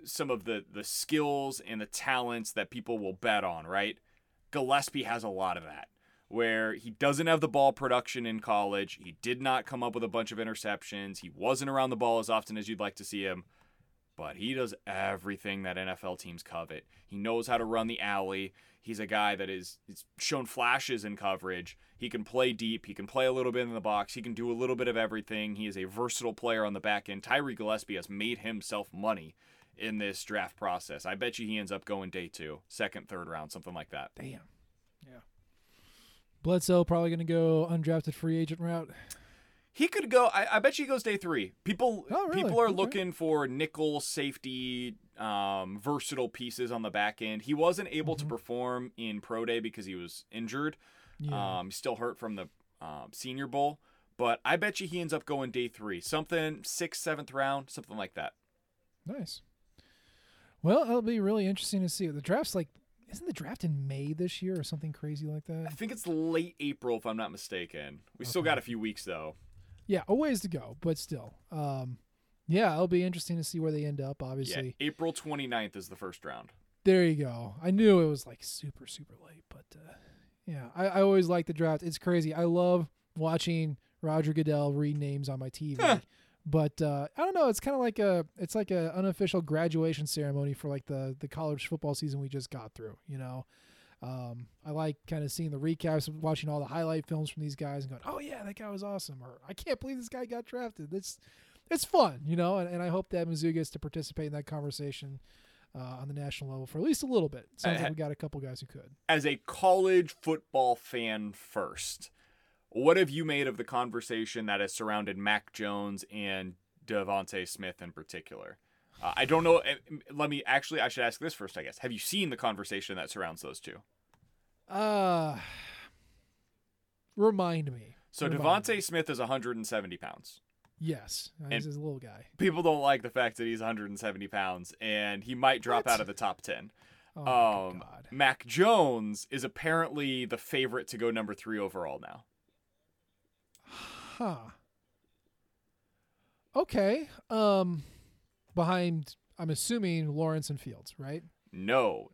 Speaker 5: some of the the skills and the talents that people will bet on. Right, Gillespie has a lot of that. Where he doesn't have the ball production in college, he did not come up with a bunch of interceptions. He wasn't around the ball as often as you'd like to see him but he does everything that NFL teams covet. He knows how to run the alley. He's a guy that is shown flashes in coverage. He can play deep. He can play a little bit in the box. He can do a little bit of everything. He is a versatile player on the back end. Tyree Gillespie has made himself money in this draft process. I bet you he ends up going day two, second, third round, something like that.
Speaker 4: Damn. Bledsoe probably going to go undrafted free agent route.
Speaker 5: He could go. I, I bet you he goes day three. People,
Speaker 4: Oh, really?
Speaker 5: people are
Speaker 4: Okay.
Speaker 5: looking for nickel safety, um, versatile pieces on the back end. He wasn't able to perform in pro day because he was injured.
Speaker 4: Mm-hmm. Yeah.
Speaker 5: Um, he's still hurt from the um, Senior Bowl. But I bet you he ends up going day three, something sixth, seventh round, something like that.
Speaker 4: Nice. Well, it'll be really interesting to see. The draft's like, isn't the draft in May this year or something crazy like that?
Speaker 5: I think it's late April, if I'm not mistaken. We still got a few weeks though.
Speaker 4: Yeah, a ways to go, but still. Um, yeah, it'll be interesting to see where they end up.
Speaker 5: Yeah,
Speaker 4: Obviously,
Speaker 5: April 29th is the first round.
Speaker 4: there you go. I knew it was like super, super late, but uh, yeah, I, I always like the draft. It's crazy. I love watching Roger Goodell read names on my TV. But uh, I don't know. It's kind of like a it's like an unofficial graduation ceremony for like the the college football season we just got through. You know, um, I like kind of seeing the recaps, watching all the highlight films from these guys, and going, "Oh yeah, that guy was awesome," or "I can't believe this guy got drafted." It's it's fun, you know, and, and I hope that Mizzou gets to participate in that conversation uh, on the national level for at least a little bit. Sounds
Speaker 5: Uh,
Speaker 4: like we got a couple guys who could.
Speaker 5: as a college football fan first, what have you made of the conversation that has surrounded Mac Jones and DeVonta Smith in particular? Uh, I don't know. eh, Let me actually. I should ask this first. I guess. Have you seen the conversation that surrounds those two?
Speaker 4: Uh, remind me.
Speaker 5: So DeVonta Smith is 170 pounds.
Speaker 4: Yes, he's a little guy.
Speaker 5: People don't like the fact that he's 170 pounds and he might drop
Speaker 4: What?
Speaker 5: out of the top 10.
Speaker 4: Oh my
Speaker 5: um,
Speaker 4: God.
Speaker 5: Mac Jones is apparently the favorite to go number three overall now.
Speaker 4: Huh. Okay. Um, behind, I'm assuming Lawrence and Fields, right?
Speaker 5: No.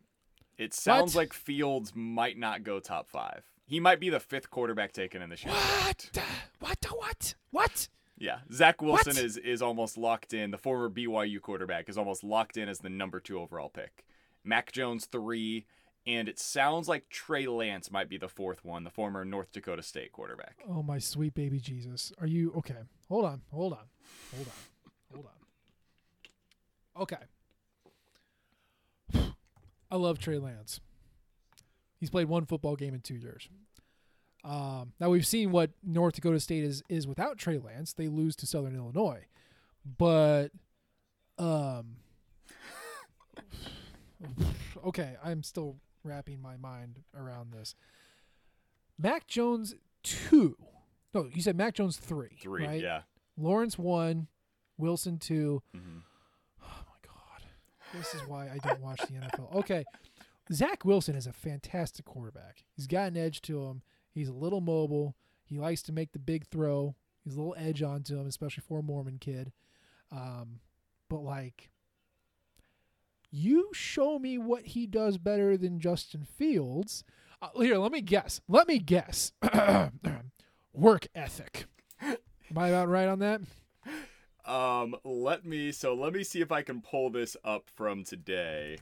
Speaker 5: It sounds
Speaker 4: What?
Speaker 5: like Fields might not go top five. He might be the fifth quarterback taken in the year.
Speaker 4: What? What? What? What?
Speaker 5: Yeah. Zach Wilson
Speaker 4: What?
Speaker 5: is is almost locked in. The former BYU quarterback is almost locked in as the number two overall pick. Mac Jones three, and it sounds like Trey Lance might be the fourth one, the former North Dakota State quarterback.
Speaker 4: Oh my sweet baby Jesus. Are you okay? Hold on. Hold on. Hold on. Hold on. Okay. I love Trey Lance. He's played one football game in two years. Um, now we've seen what North Dakota State is is without Trey Lance. They lose to Southern Illinois, but um, okay, I'm still wrapping my mind around this. Mac Jones two. No, you said Mac Jones three.
Speaker 5: Three,
Speaker 4: right?
Speaker 5: yeah.
Speaker 4: Lawrence one, Wilson 2
Speaker 5: Mhm.
Speaker 4: Oh my god, this is why I don't watch the NFL. Okay, Zach Wilson is a fantastic quarterback. He's got an edge to him. He's a little mobile. He likes to make the big throw. He's a little edge onto him, especially for a Mormon kid. Um, but like, you show me what he does better than Justin Fields. Uh, here, let me guess. Let me guess. Work ethic. Am I about right on that?
Speaker 5: Um, let me so let me see if I can pull this up from today.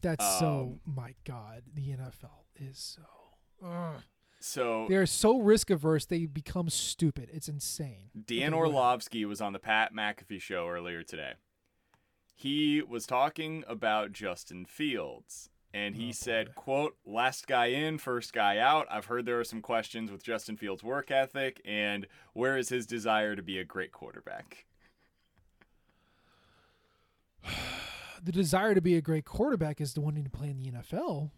Speaker 4: That's so.
Speaker 5: Um,
Speaker 4: My God, the NFL is so. Ugh.
Speaker 5: So
Speaker 4: They're so risk averse. They become stupid. It's insane.
Speaker 5: Dan
Speaker 4: Okay, go ahead.
Speaker 5: Orlovsky was on the Pat McAfee show earlier today he was talking about Justin Fields and he oh, said, quote, last guy in, first guy out. I've heard there are some questions with Justin Fields' work ethic and where is his desire to be a great quarterback?
Speaker 4: the desire to be a great quarterback is the wanting to play in the NFL.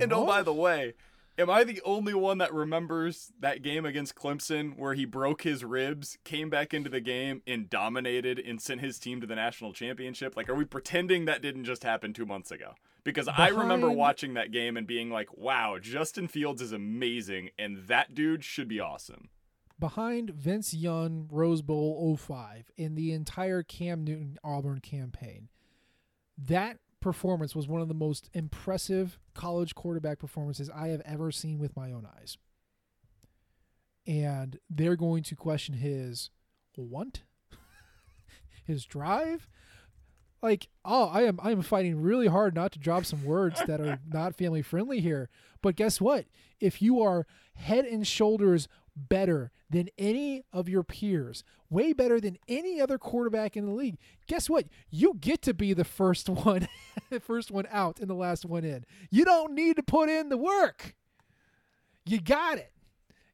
Speaker 5: and
Speaker 4: wrong?
Speaker 5: oh, by the way, am I the only one that remembers that game against Clemson where he broke his ribs, came back into the game, and dominated and sent his team to the national championship? Like, are we pretending that didn't just happen two months ago? Because I remember watching that game and being like, wow, Justin Fields is amazing, and that dude should be awesome.
Speaker 4: behind Vince Young Rose Bowl 05 in the entire Cam Newton Auburn campaign. That performance was one of the most impressive college quarterback performances I have ever seen with my own eyes. And they're going to question his want, his drive. Like, oh, I am I am fighting really hard not to drop some words that are not family friendly here. But guess what? If you are head and shoulders better than any of your peers, way better than any other quarterback in the league, guess what? You get to be the first one, the first one out and the last one in. You don't need to put in the work. You got it.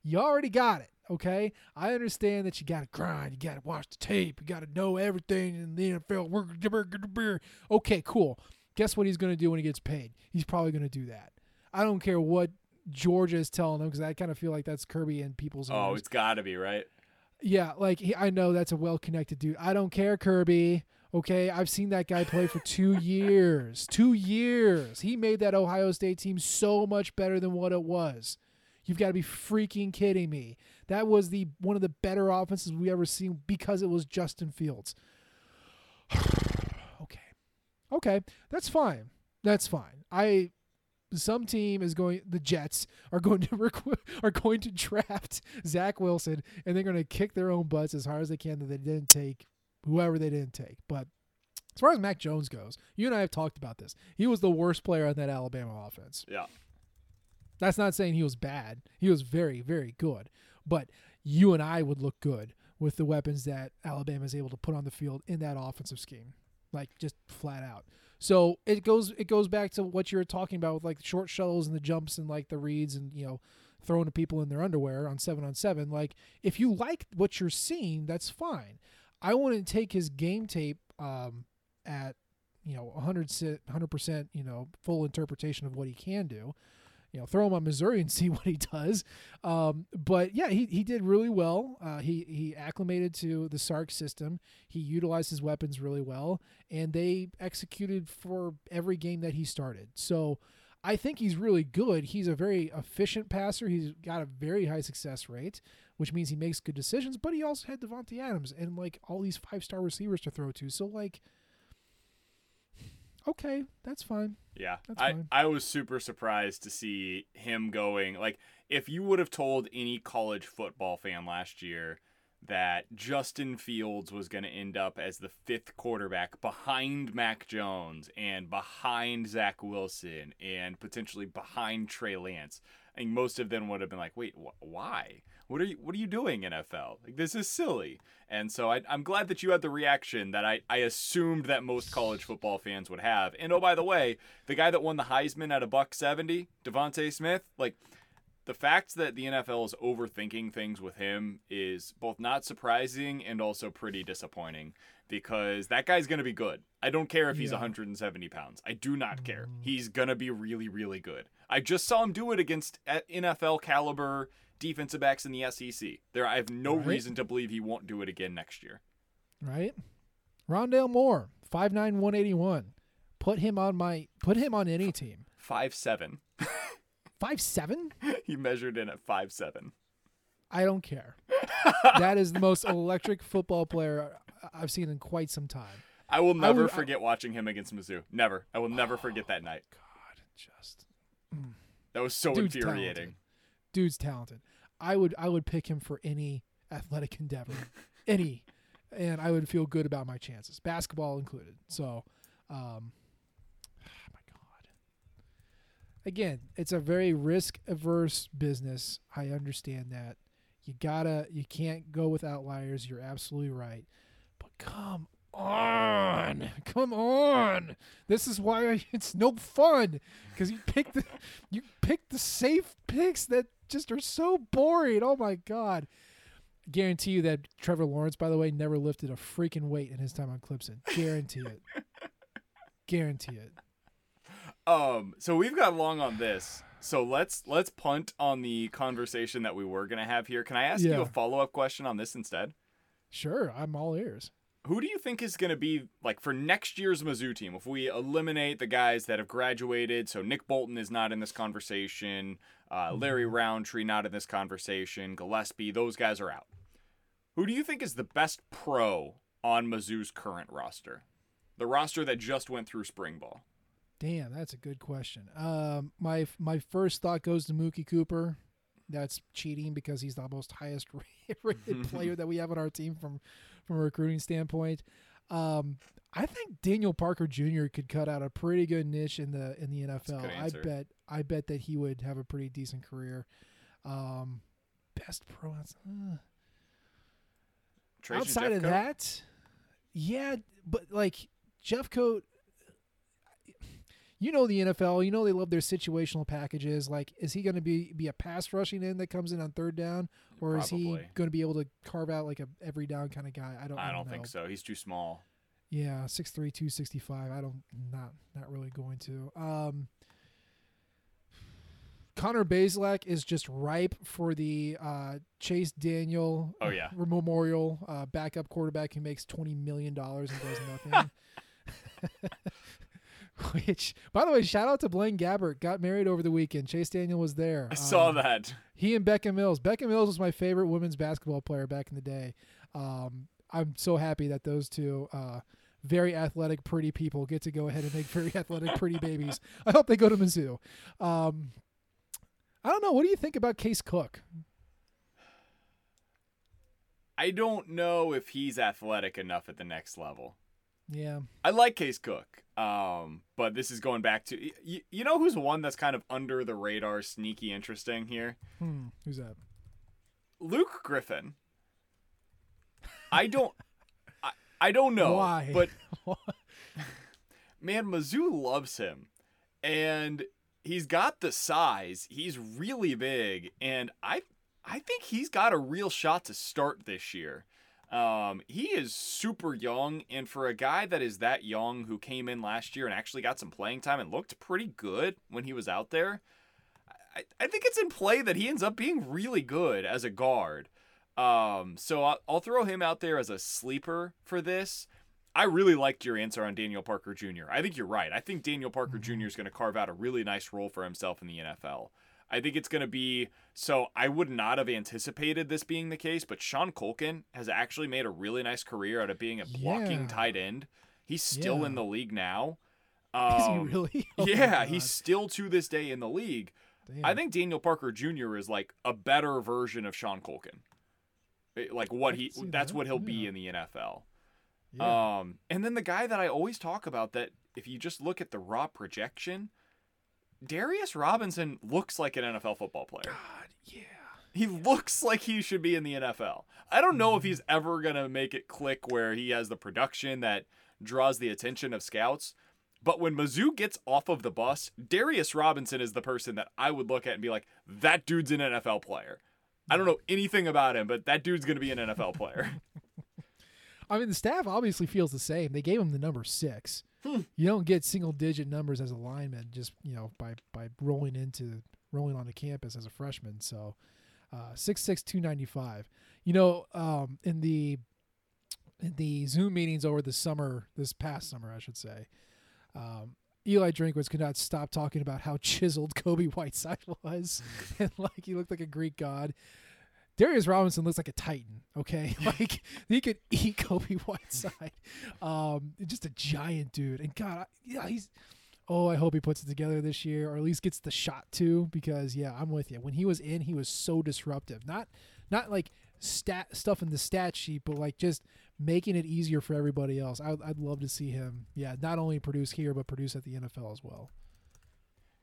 Speaker 4: You already got it. Okay. I understand that you got to grind. You got to watch the tape. You got to know everything in the NFL. Okay, cool. Guess what he's going to do when he gets paid? He's probably going to do that. I don't care what Georgia is telling him because I kind of feel like that's Kirby and people's.
Speaker 5: Oh, it's got to be, right?
Speaker 4: Yeah, like he, I know that's a well-connected dude. I don't care, Kirby. Okay, I've seen that guy play for two years. Two years. He made that Ohio State team so much better than what it was. You've got to be freaking kidding me. That was the one of the better offenses we ever seen because it was Justin Fields. okay, okay, that's fine. That's fine. I some team is going the Jets are going to requ- are going to draft Zach Wilson and they're going to kick their own butts as hard as they can that they didn't take whoever they didn't take. But as far as Mac Jones goes, you and I have talked about this. He was the worst player on that Alabama offense.
Speaker 5: Yeah.
Speaker 4: That's not saying he was bad. He was very, very good. But you and I would look good with the weapons that Alabama is able to put on the field in that offensive scheme, like just flat out. So it goes it goes back to what you were talking about with like short shuttles and the jumps and like the reads and you know throwing to people in their underwear on seven on seven. Like if you like what you're seeing, that's fine. I wouldn't take his game tape um, at you know 100 percent you know full interpretation of what he can do you know, throw him on Missouri and see what he does. Um, but yeah, he, he did really well. Uh, he he acclimated to the Sark system. He utilized his weapons really well, and they executed for every game that he started. So I think he's really good. He's a very efficient passer. He's got a very high success rate, which means he makes good decisions. But he also had Devontae Adams and like all these five star receivers to throw to. So like, okay, that's fine.
Speaker 5: Yeah,
Speaker 4: That's
Speaker 5: I,
Speaker 4: fine.
Speaker 5: I was super surprised to see him going. Like, if you would have told any college football fan last year that Justin Fields was going to end up as the fifth quarterback behind Mac Jones and behind Zach Wilson and potentially behind Trey Lance, I think most of them would have been like, "Wait, wh- why? What are you What are you doing, NFL? Like, this is silly." And so I, I'm glad that you had the reaction that I, I assumed that most college football fans would have. And oh, by the way, the guy that won the Heisman at a buck seventy, DeVonta Smith, like the fact that the NFL is overthinking things with him is both not surprising and also pretty disappointing because that guy's going to be good. I don't care if he's
Speaker 4: Yeah.
Speaker 5: 170 pounds. I do not care. He's going to be really, really good. I just saw him do it against uh, NFL caliber defensive backs in the SEC. There, I have no
Speaker 4: Right.
Speaker 5: reason to believe he won't do it again next year.
Speaker 4: right? Rondale Moore, five nine one eighty one. Put him on my put him on any team.
Speaker 5: Five seven.
Speaker 4: Five seven?
Speaker 5: he measured in at five seven.
Speaker 4: I don't care. that is the most electric football player I've seen in quite some time.
Speaker 5: I will never
Speaker 4: would- I-
Speaker 5: forget watching him against Mizzou. Never. I will never oh, forget that night.
Speaker 4: God, just mm.
Speaker 5: That was so
Speaker 4: dude's
Speaker 5: infuriating.
Speaker 4: talented. Dude's talented. I would I would pick him for any athletic endeavor, any, and I would feel good about my chances, basketball included. So, um, my God. Again, it's a very risk averse business. I understand that. You gotta, you can't go with outliers. You're absolutely right. But come on, come on. This is why I, it's no fun because you pick the, you pick the safe picks that just are so boring. Oh my God. Guarantee you that Trevor Lawrence, by the way, never lifted a freaking weight in his time on Clemson. Guarantee it. Guarantee it.
Speaker 5: Um, so we've got long on this. So let's let's punt on the conversation that we were gonna have here. Can I ask you a follow up question on this instead?
Speaker 4: Sure, I'm all ears.
Speaker 5: Who do you think is going to be like for next year's Mizzou team? If we eliminate the guys that have graduated, so Nick Bolton is not in this conversation, uh, Larry Rountree not in this conversation, Gillespie, those guys are out. Who do you think is the best pro on Mizzou's current roster? The roster that just went through spring ball.
Speaker 4: Damn, that's a good question. Um, my my first thought goes to Mookie Cooper. That's cheating because he's the most highest rated player that we have on our team from from a recruiting standpoint. Um, I think Daniel Parker Jr. could cut out a pretty good niche in the in the NFL. I bet I bet that he would have a pretty decent career. Um, best pro uh, outside of that, yeah, but like Jeffcoat, you know the NFL, you know they love their situational packages. Like, is he going to be be a pass rushing end that comes in on third down, or is he going to be able to carve out like a every down kind of guy? I don't.
Speaker 5: I
Speaker 4: I
Speaker 5: don't think so. He's too small.
Speaker 4: Yeah, 6'3", 265. I don't not not really going to. Um Connor Bazelak is just ripe for the uh, Chase Daniel
Speaker 5: Oh, yeah.
Speaker 4: Memorial uh, backup quarterback who makes twenty million dollars and does nothing. Which, by the way, shout out to Blaine Gabbert. Got married over the weekend. Chase Daniel was there.
Speaker 5: I saw
Speaker 4: Um,
Speaker 5: that.
Speaker 4: he and Becca Mills. Becca Mills was my favorite women's basketball player back in the day. Um, I'm so happy that those two uh, very athletic, pretty people get to go ahead and make very athletic, pretty babies. I hope they go to Mizzou. Um, I don't know. What do you think about Case Cook?
Speaker 5: I don't know if he's athletic enough at the next level.
Speaker 4: Yeah.
Speaker 5: I like Case Cook, um, but this is going back to you, you know who's one that's kind of under the radar, sneaky, interesting here.
Speaker 4: Hmm. Who's that?
Speaker 5: Luke Griffin. I don't, I, I don't know
Speaker 4: Why?
Speaker 5: but man, Mizzou loves him, and he's got the size. He's really big, and I, I think he's got a real shot to start this year. Um, he is super young, and for a guy that is that young who came in last year and actually got some playing time and looked pretty good when he was out there, I, I think it's in play that he ends up being really good as a guard. Um, so I'll, I'll throw him out there as a sleeper for this. I really liked your answer on Daniel Parker Jr. I think you're right. I think Daniel Parker Jr. is going to carve out a really nice role for himself in the NFL. I think it's going to be so. I would not have anticipated this being the case, but Sean Culkin has actually made a really nice career out of being a blocking
Speaker 4: Yeah.
Speaker 5: tight end. He's still
Speaker 4: Yeah.
Speaker 5: in the league now.
Speaker 4: Is he
Speaker 5: Um,
Speaker 4: really? Oh
Speaker 5: yeah, he's still to this day in the league.
Speaker 4: Damn.
Speaker 5: I think Daniel Parker Jr. is like a better version of Sean Culkin. Eh, Like what he that's
Speaker 4: that,
Speaker 5: what he'll be in the NFL.
Speaker 4: Yeah.
Speaker 5: Um and then the guy that I always talk about that if you just look at the raw projection, Darius Robinson looks like an NFL football player.
Speaker 4: God, yeah.
Speaker 5: He looks like he should be in the NFL. I don't know if
Speaker 4: Mm-hmm.
Speaker 5: he's ever going to make it click where he has the production that draws the attention of scouts. But when Mizzou gets off of the bus, Darius Robinson is the person that I would look at and be like, that dude's an NFL player. I don't know anything about him, but that dude's going to be an NFL player.
Speaker 4: I mean, the staff obviously feels the same. They gave him the number six.
Speaker 5: Hmm.
Speaker 4: You don't get single digit numbers as a lineman just you know by by rolling into rolling onto campus as a freshman. So uh, six six two ninety five. You know, um, in the in the Zoom meetings over the summer, this past summer, I should say, um, Eli Drinkwitz could not stop talking about how chiseled Kobe Whiteside was, and like he looked like a Greek god. Darius Robinson looks like a titan. Okay, like he could eat Kobe Whiteside. Um, just a giant dude, and God, I, yeah, he's. Oh, I hope he puts it together this year, or at least gets the shot too. Because yeah, I'm with you. When he was in, he was so disruptive. Not, not like stat stuff in the stat sheet, but like just making it easier for everybody else. I, I'd love to see him. Yeah, not only produce here, but produce at the NFL as well.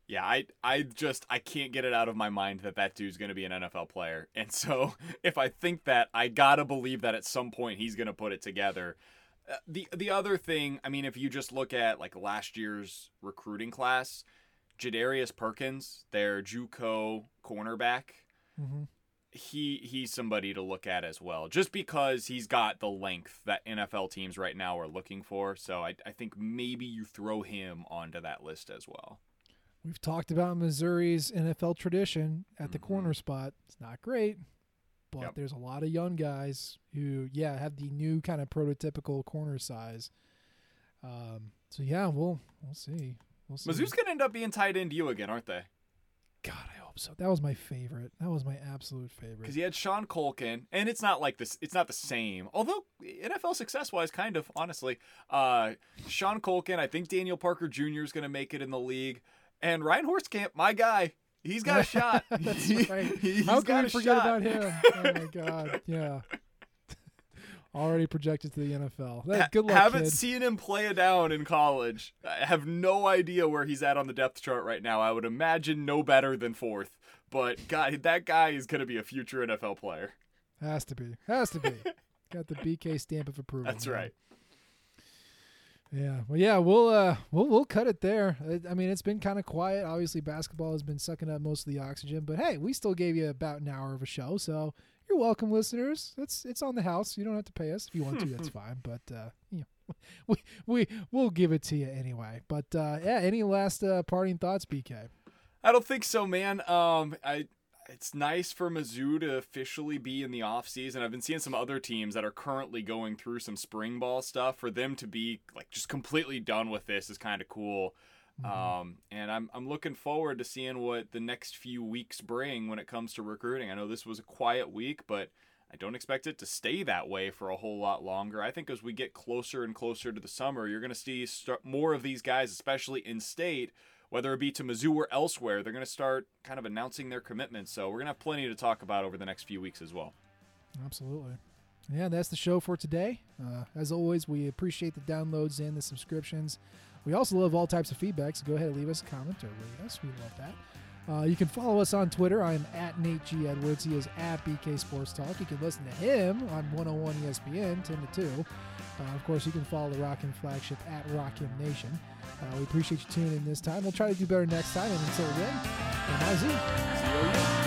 Speaker 5: Yeah, I I just I can't get it out of my mind that that dude's going to be an NFL player. And so if I think that, I got to believe that at some point he's going to put it together. Uh, the the other thing, I mean, if you just look at like last year's recruiting class, Jadarius Perkins, their JUCO cornerback,
Speaker 4: Mm-hmm.
Speaker 5: he he's somebody to look at as well, just because he's got the length that NFL teams right now are looking for. So I, I think maybe you throw him onto that list as well.
Speaker 4: We've talked about Missouri's NFL tradition at the
Speaker 5: Mhm.
Speaker 4: corner spot. It's not great, but
Speaker 5: Yep.
Speaker 4: there's a lot of young guys who, yeah, have the new kind of prototypical corner size. Um, so yeah, we'll we'll see. We'll see.
Speaker 5: Mizzou's gonna end up being tied into you again, aren't they?
Speaker 4: God, I hope so. That was my favorite. That was my absolute favorite.
Speaker 5: Because he had Sean Culkin, and it's not like this. It's not the same. Although NFL success wise, kind of honestly, uh, Sean Culkin. I think Daniel Parker Jr. is gonna make it in the league, and Ryan Hoerstkamp, my guy. He's got a shot.
Speaker 4: That's
Speaker 5: He-
Speaker 4: right. How can we forget
Speaker 5: shot.
Speaker 4: about him? Oh my god, yeah. Already projected to the NFL. That, good luck,
Speaker 5: haven't
Speaker 4: kid.
Speaker 5: seen him play a down in college. I have no idea where he's at on the depth chart right now. I would imagine no better than fourth. But God, that guy is going to be a future NFL player.
Speaker 4: Has to be. Has to be. Got the BK stamp of approval.
Speaker 5: That's
Speaker 4: man.
Speaker 5: right.
Speaker 4: Yeah. Well, yeah, we'll uh we'll we'll cut it there. I- mean, it's been kind of quiet. Obviously, basketball has been sucking up most of the oxygen, but hey, we still gave you about an hour of a show, so you're welcome, listeners. It's it's on the house. You don't have to pay us if you want to. That's fine. But uh, you know, we we we'll give it to you anyway. But uh, yeah, any last uh, parting thoughts, BK?
Speaker 5: I don't think so, man. Um, I it's nice for Mizzou to officially be in the off season. I've been seeing some other teams that are currently going through some spring ball stuff. For them to be like just completely done with this is kind of cool. Um, and I'm I'm looking forward to seeing what the next few weeks bring when it comes to recruiting. I know this was a quiet week, but I don't expect it to stay that way for a whole lot longer. I think as we get closer and closer to the summer, you're going to see more of these guys, especially in state, whether it be to Mizzou or elsewhere. They're going to start kind of announcing their commitments. So we're going to have plenty to talk about over the next few weeks as well.
Speaker 4: Absolutely. Yeah, that's the show for today. Uh, as always, we appreciate the downloads and the subscriptions. We also love all types of feedback, so go ahead and leave us a comment or rate us. We love that. Uh, you can follow us on Twitter. I am at Nate G. Edwards. He is at BK Sports Talk. You can listen to him on 101 ESPN, 10 to 2. Uh, of course, you can follow the Rock M flagship at Rock M Nation. Uh, we appreciate you tuning in this time. We'll try to do better next time. And until then, I'm
Speaker 5: See you.